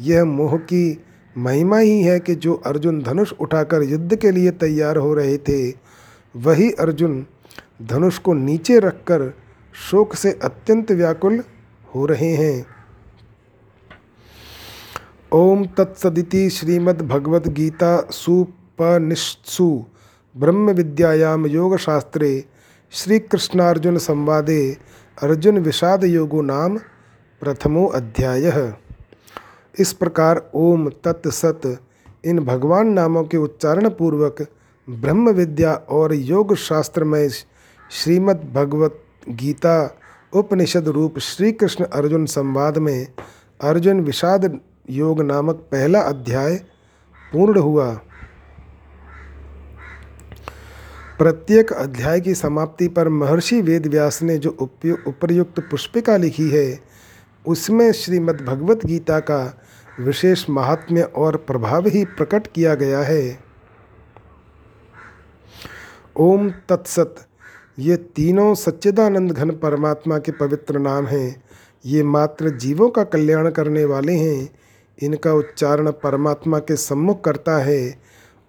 यह मोह की महिमा ही है कि जो अर्जुन धनुष उठाकर युद्ध के लिए तैयार हो रहे थे, वही अर्जुन धनुष को नीचे रखकर शोक से अत्यंत व्याकुल हो रहे हैं। ओम तत्सदिति श्रीमद्भगवद गीता सुपनिषत्सु ब्रह्म विद्यायाम योग शास्त्रे श्री कृष्णार्जुन संवादे अर्जुन विषाद योगो नाम प्रथमो अध्याय। इस प्रकार ओम तत्सत इन भगवान नामों के उच्चारण पूर्वक ब्रह्म विद्या और योग शास्त्र में श्रीमद् भगवत गीता उपनिषद रूप श्री कृष्ण अर्जुन संवाद में अर्जुन विषाद योग नामक पहला अध्याय पूर्ण हुआ। प्रत्येक अध्याय की समाप्ति पर महर्षि वेदव्यास ने जो उपर्युक्त पुष्पिका लिखी है, उसमें श्रीमद् भगवत गीता का विशेष महात्म्य और प्रभाव ही प्रकट किया गया है। ओम तत्सत। ये तीनों सच्चिदानंद घन परमात्मा के पवित्र नाम हैं। ये मात्र जीवों का कल्याण करने वाले हैं। इनका उच्चारण परमात्मा के सम्मुख करता है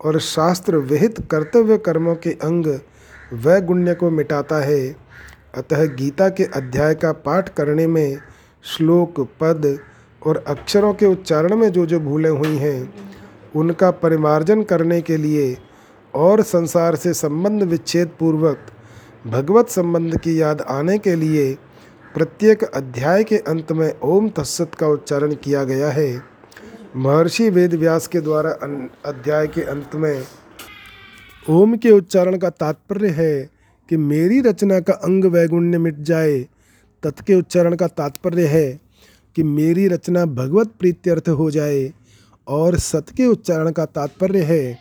और शास्त्र विहित कर्तव्य कर्मों के अंग वैगुण्य को मिटाता है। अतः गीता के अध्याय का पाठ करने में श्लोक, पद और अक्षरों के उच्चारण में जो जो भूलें हुई हैं, उनका परिमार्जन करने के लिए और संसार से संबंध विच्छेद पूर्वक भगवत संबंध की याद आने के लिए प्रत्येक अध्याय के अंत में ओम तत्सत का उच्चारण किया गया है। महर्षि वेद व्यास के द्वारा अध्याय के अंत में, ओम के उच्चारण का तात्पर्य है कि मेरी रचना का अंग वैगुण्य मिट जाए। तत् के उच्चारण का तात्पर्य है कि मेरी रचना भगवत प्रीत्यर्थ हो जाए। और सत के उच्चारण का तात्पर्य है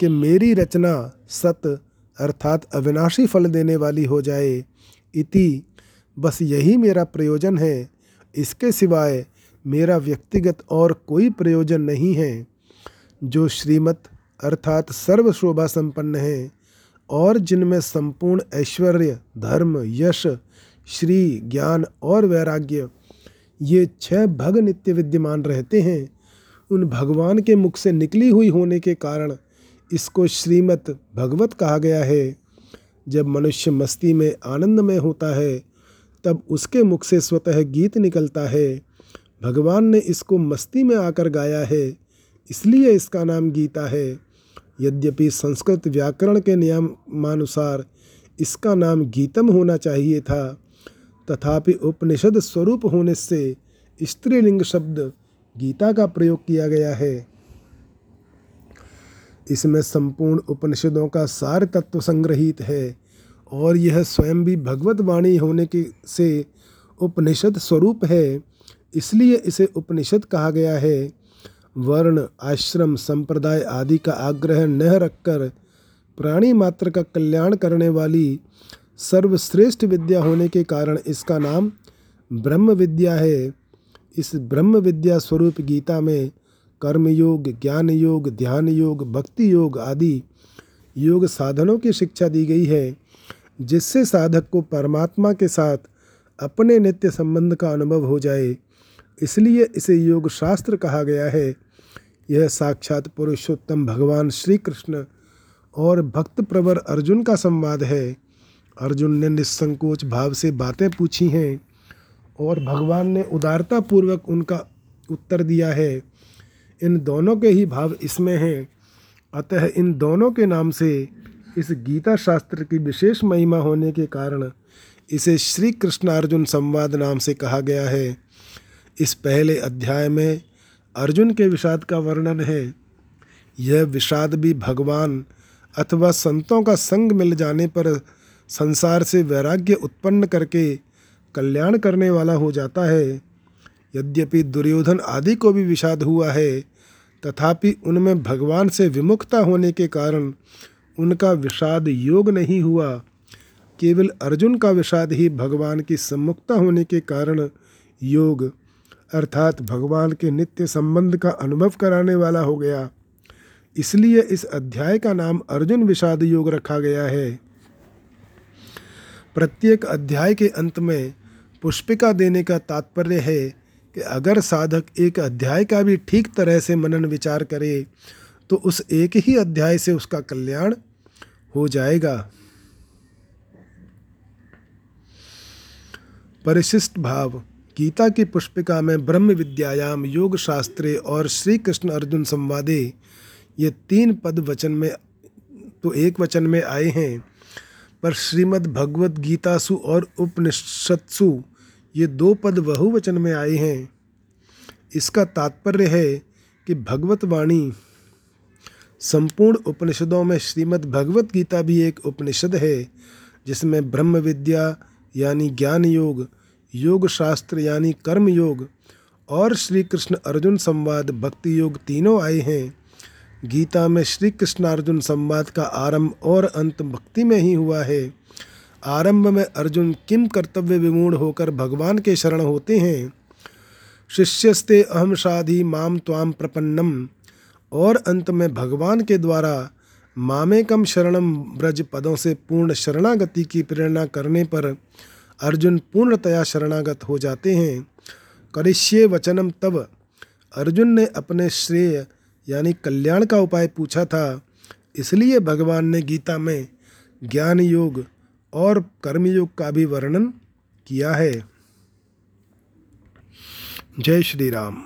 कि मेरी रचना सत अर्थात अविनाशी फल देने वाली हो जाए। इति बस यही मेरा प्रयोजन है। इसके सिवाय मेरा व्यक्तिगत और कोई प्रयोजन नहीं है, जो श्रीमत अर्थात सर्व शोभा संपन्न है और जिनमें संपूर्ण ऐश्वर्य, धर्म, यश, श्री ज्ञान और वैराग्य, ये छह भग नित्य विद्यमान रहते हैं, उन भगवान के मुख से निकली हुई होने के कारण इसको श्रीमत भगवत कहा गया है। जब मनुष्य मस्ती में आनंद में होता है, तब उसके मुख से स्वतः गीत निकलता है। भगवान ने इसको मस्ती में आकर गाया है, इसलिए इसका नाम गीता है। यद्यपि संस्कृत व्याकरण के नियमानुसार इसका नाम गीतम होना चाहिए था, तथापि उपनिषद स्वरूप होने से स्त्रीलिंग शब्द गीता का प्रयोग किया गया है। इसमें संपूर्ण उपनिषदों का सार तत्व संग्रहित है और यह स्वयं भी भगवत वाणी होने के से उपनिषद स्वरूप है। इसलिए इसे उपनिषद कहा गया है, वर्ण, आश्रम, संप्रदाय आदि का आग्रह न रखकर प्राणी मात्र का कल्याण करने वाली सर्वश्रेष्ठ विद्या होने के कारण इसका नाम ब्रह्म विद्या है। इस ब्रह्म विद्या स्वरूप गीता में कर्म योग ज्ञान योग ध्यान योग भक्ति योग आदि योग साधनों की शिक्षा दी गई है, जिससे साधक को परमात्मा के साथ अपने नित्य संबंध का अनुभव हो जाए। इसलिए इसे योग शास्त्र कहा गया है। यह साक्षात पुरुषोत्तम भगवान श्री कृष्ण और भक्त प्रवर अर्जुन का संवाद है। अर्जुन ने निसंकोच भाव से बातें पूछी हैं और भगवान ने उदारता पूर्वक उनका उत्तर दिया है। इन दोनों के ही भाव इसमें हैं। अतः इन दोनों के नाम से इस गीता शास्त्र की विशेष महिमा होने के कारण इसे श्री कृष्णार्जुन संवाद नाम से कहा गया है। इस पहले अध्याय में अर्जुन के विषाद का वर्णन है। यह विषाद भी भगवान अथवा संतों का संग मिल जाने पर संसार से वैराग्य उत्पन्न करके कल्याण करने वाला हो जाता है। यद्यपि दुर्योधन आदि को भी विषाद हुआ है, तथापि उनमें भगवान से विमुखता होने के कारण उनका विषाद योग नहीं हुआ। केवल अर्जुन का विषाद ही भगवान की सम्मुखता होने के कारण योग अर्थात भगवान के नित्य संबंध का अनुभव कराने वाला हो गया। इसलिए इस अध्याय का नाम अर्जुन विषाद योग रखा गया है। प्रत्येक अध्याय के अंत में पुष्पिका देने का तात्पर्य है कि अगर साधक एक अध्याय का भी ठीक तरह से मनन विचार करे तो उस एक ही अध्याय से उसका कल्याण हो जाएगा। परिशिष्ट भाव। गीता की पुष्पिका में ब्रह्म विद्यायाम, योग शास्त्रे और श्री कृष्ण अर्जुन संवादे, ये तीन पद वचन में तो एक वचन में आए हैं। पर श्रीमद् भगवत गीतासु और उपनिषत्सु, ये दो पद बहुवचन में आए हैं। इसका तात्पर्य है कि भगवत वाणी, संपूर्ण उपनिषदों में श्रीमद् भगवत गीता भी एक उपनिषद है, जिसमें ब्रह्म विद्या यानी ज्ञान योग योग शास्त्र यानी कर्म योग और श्री कृष्ण अर्जुन संवाद भक्ति योग तीनों आए हैं। गीता में श्री कृष्ण अर्जुन संवाद का आरंभ और अंत भक्ति में ही हुआ है। आरंभ में अर्जुन किम कर्तव्य विमूढ़ होकर भगवान के शरण होते हैं। शिष्यस्ते अहम शाधि माम त्वाम प्रपन्नम और अंत में भगवान के द्वारा मामेकम शरणम ब्रज पदों से पूर्ण शरणागति की प्रेरणा करने पर अर्जुन पूर्णतया शरणागत हो जाते हैं। करिष्ये वचनम तब अर्जुन ने अपने श्रेय, यानी कल्याण का उपाय पूछा था। इसलिए भगवान ने गीता में ज्ञान योग और कर्मयोग का भी वर्णन किया है। जय श्री राम।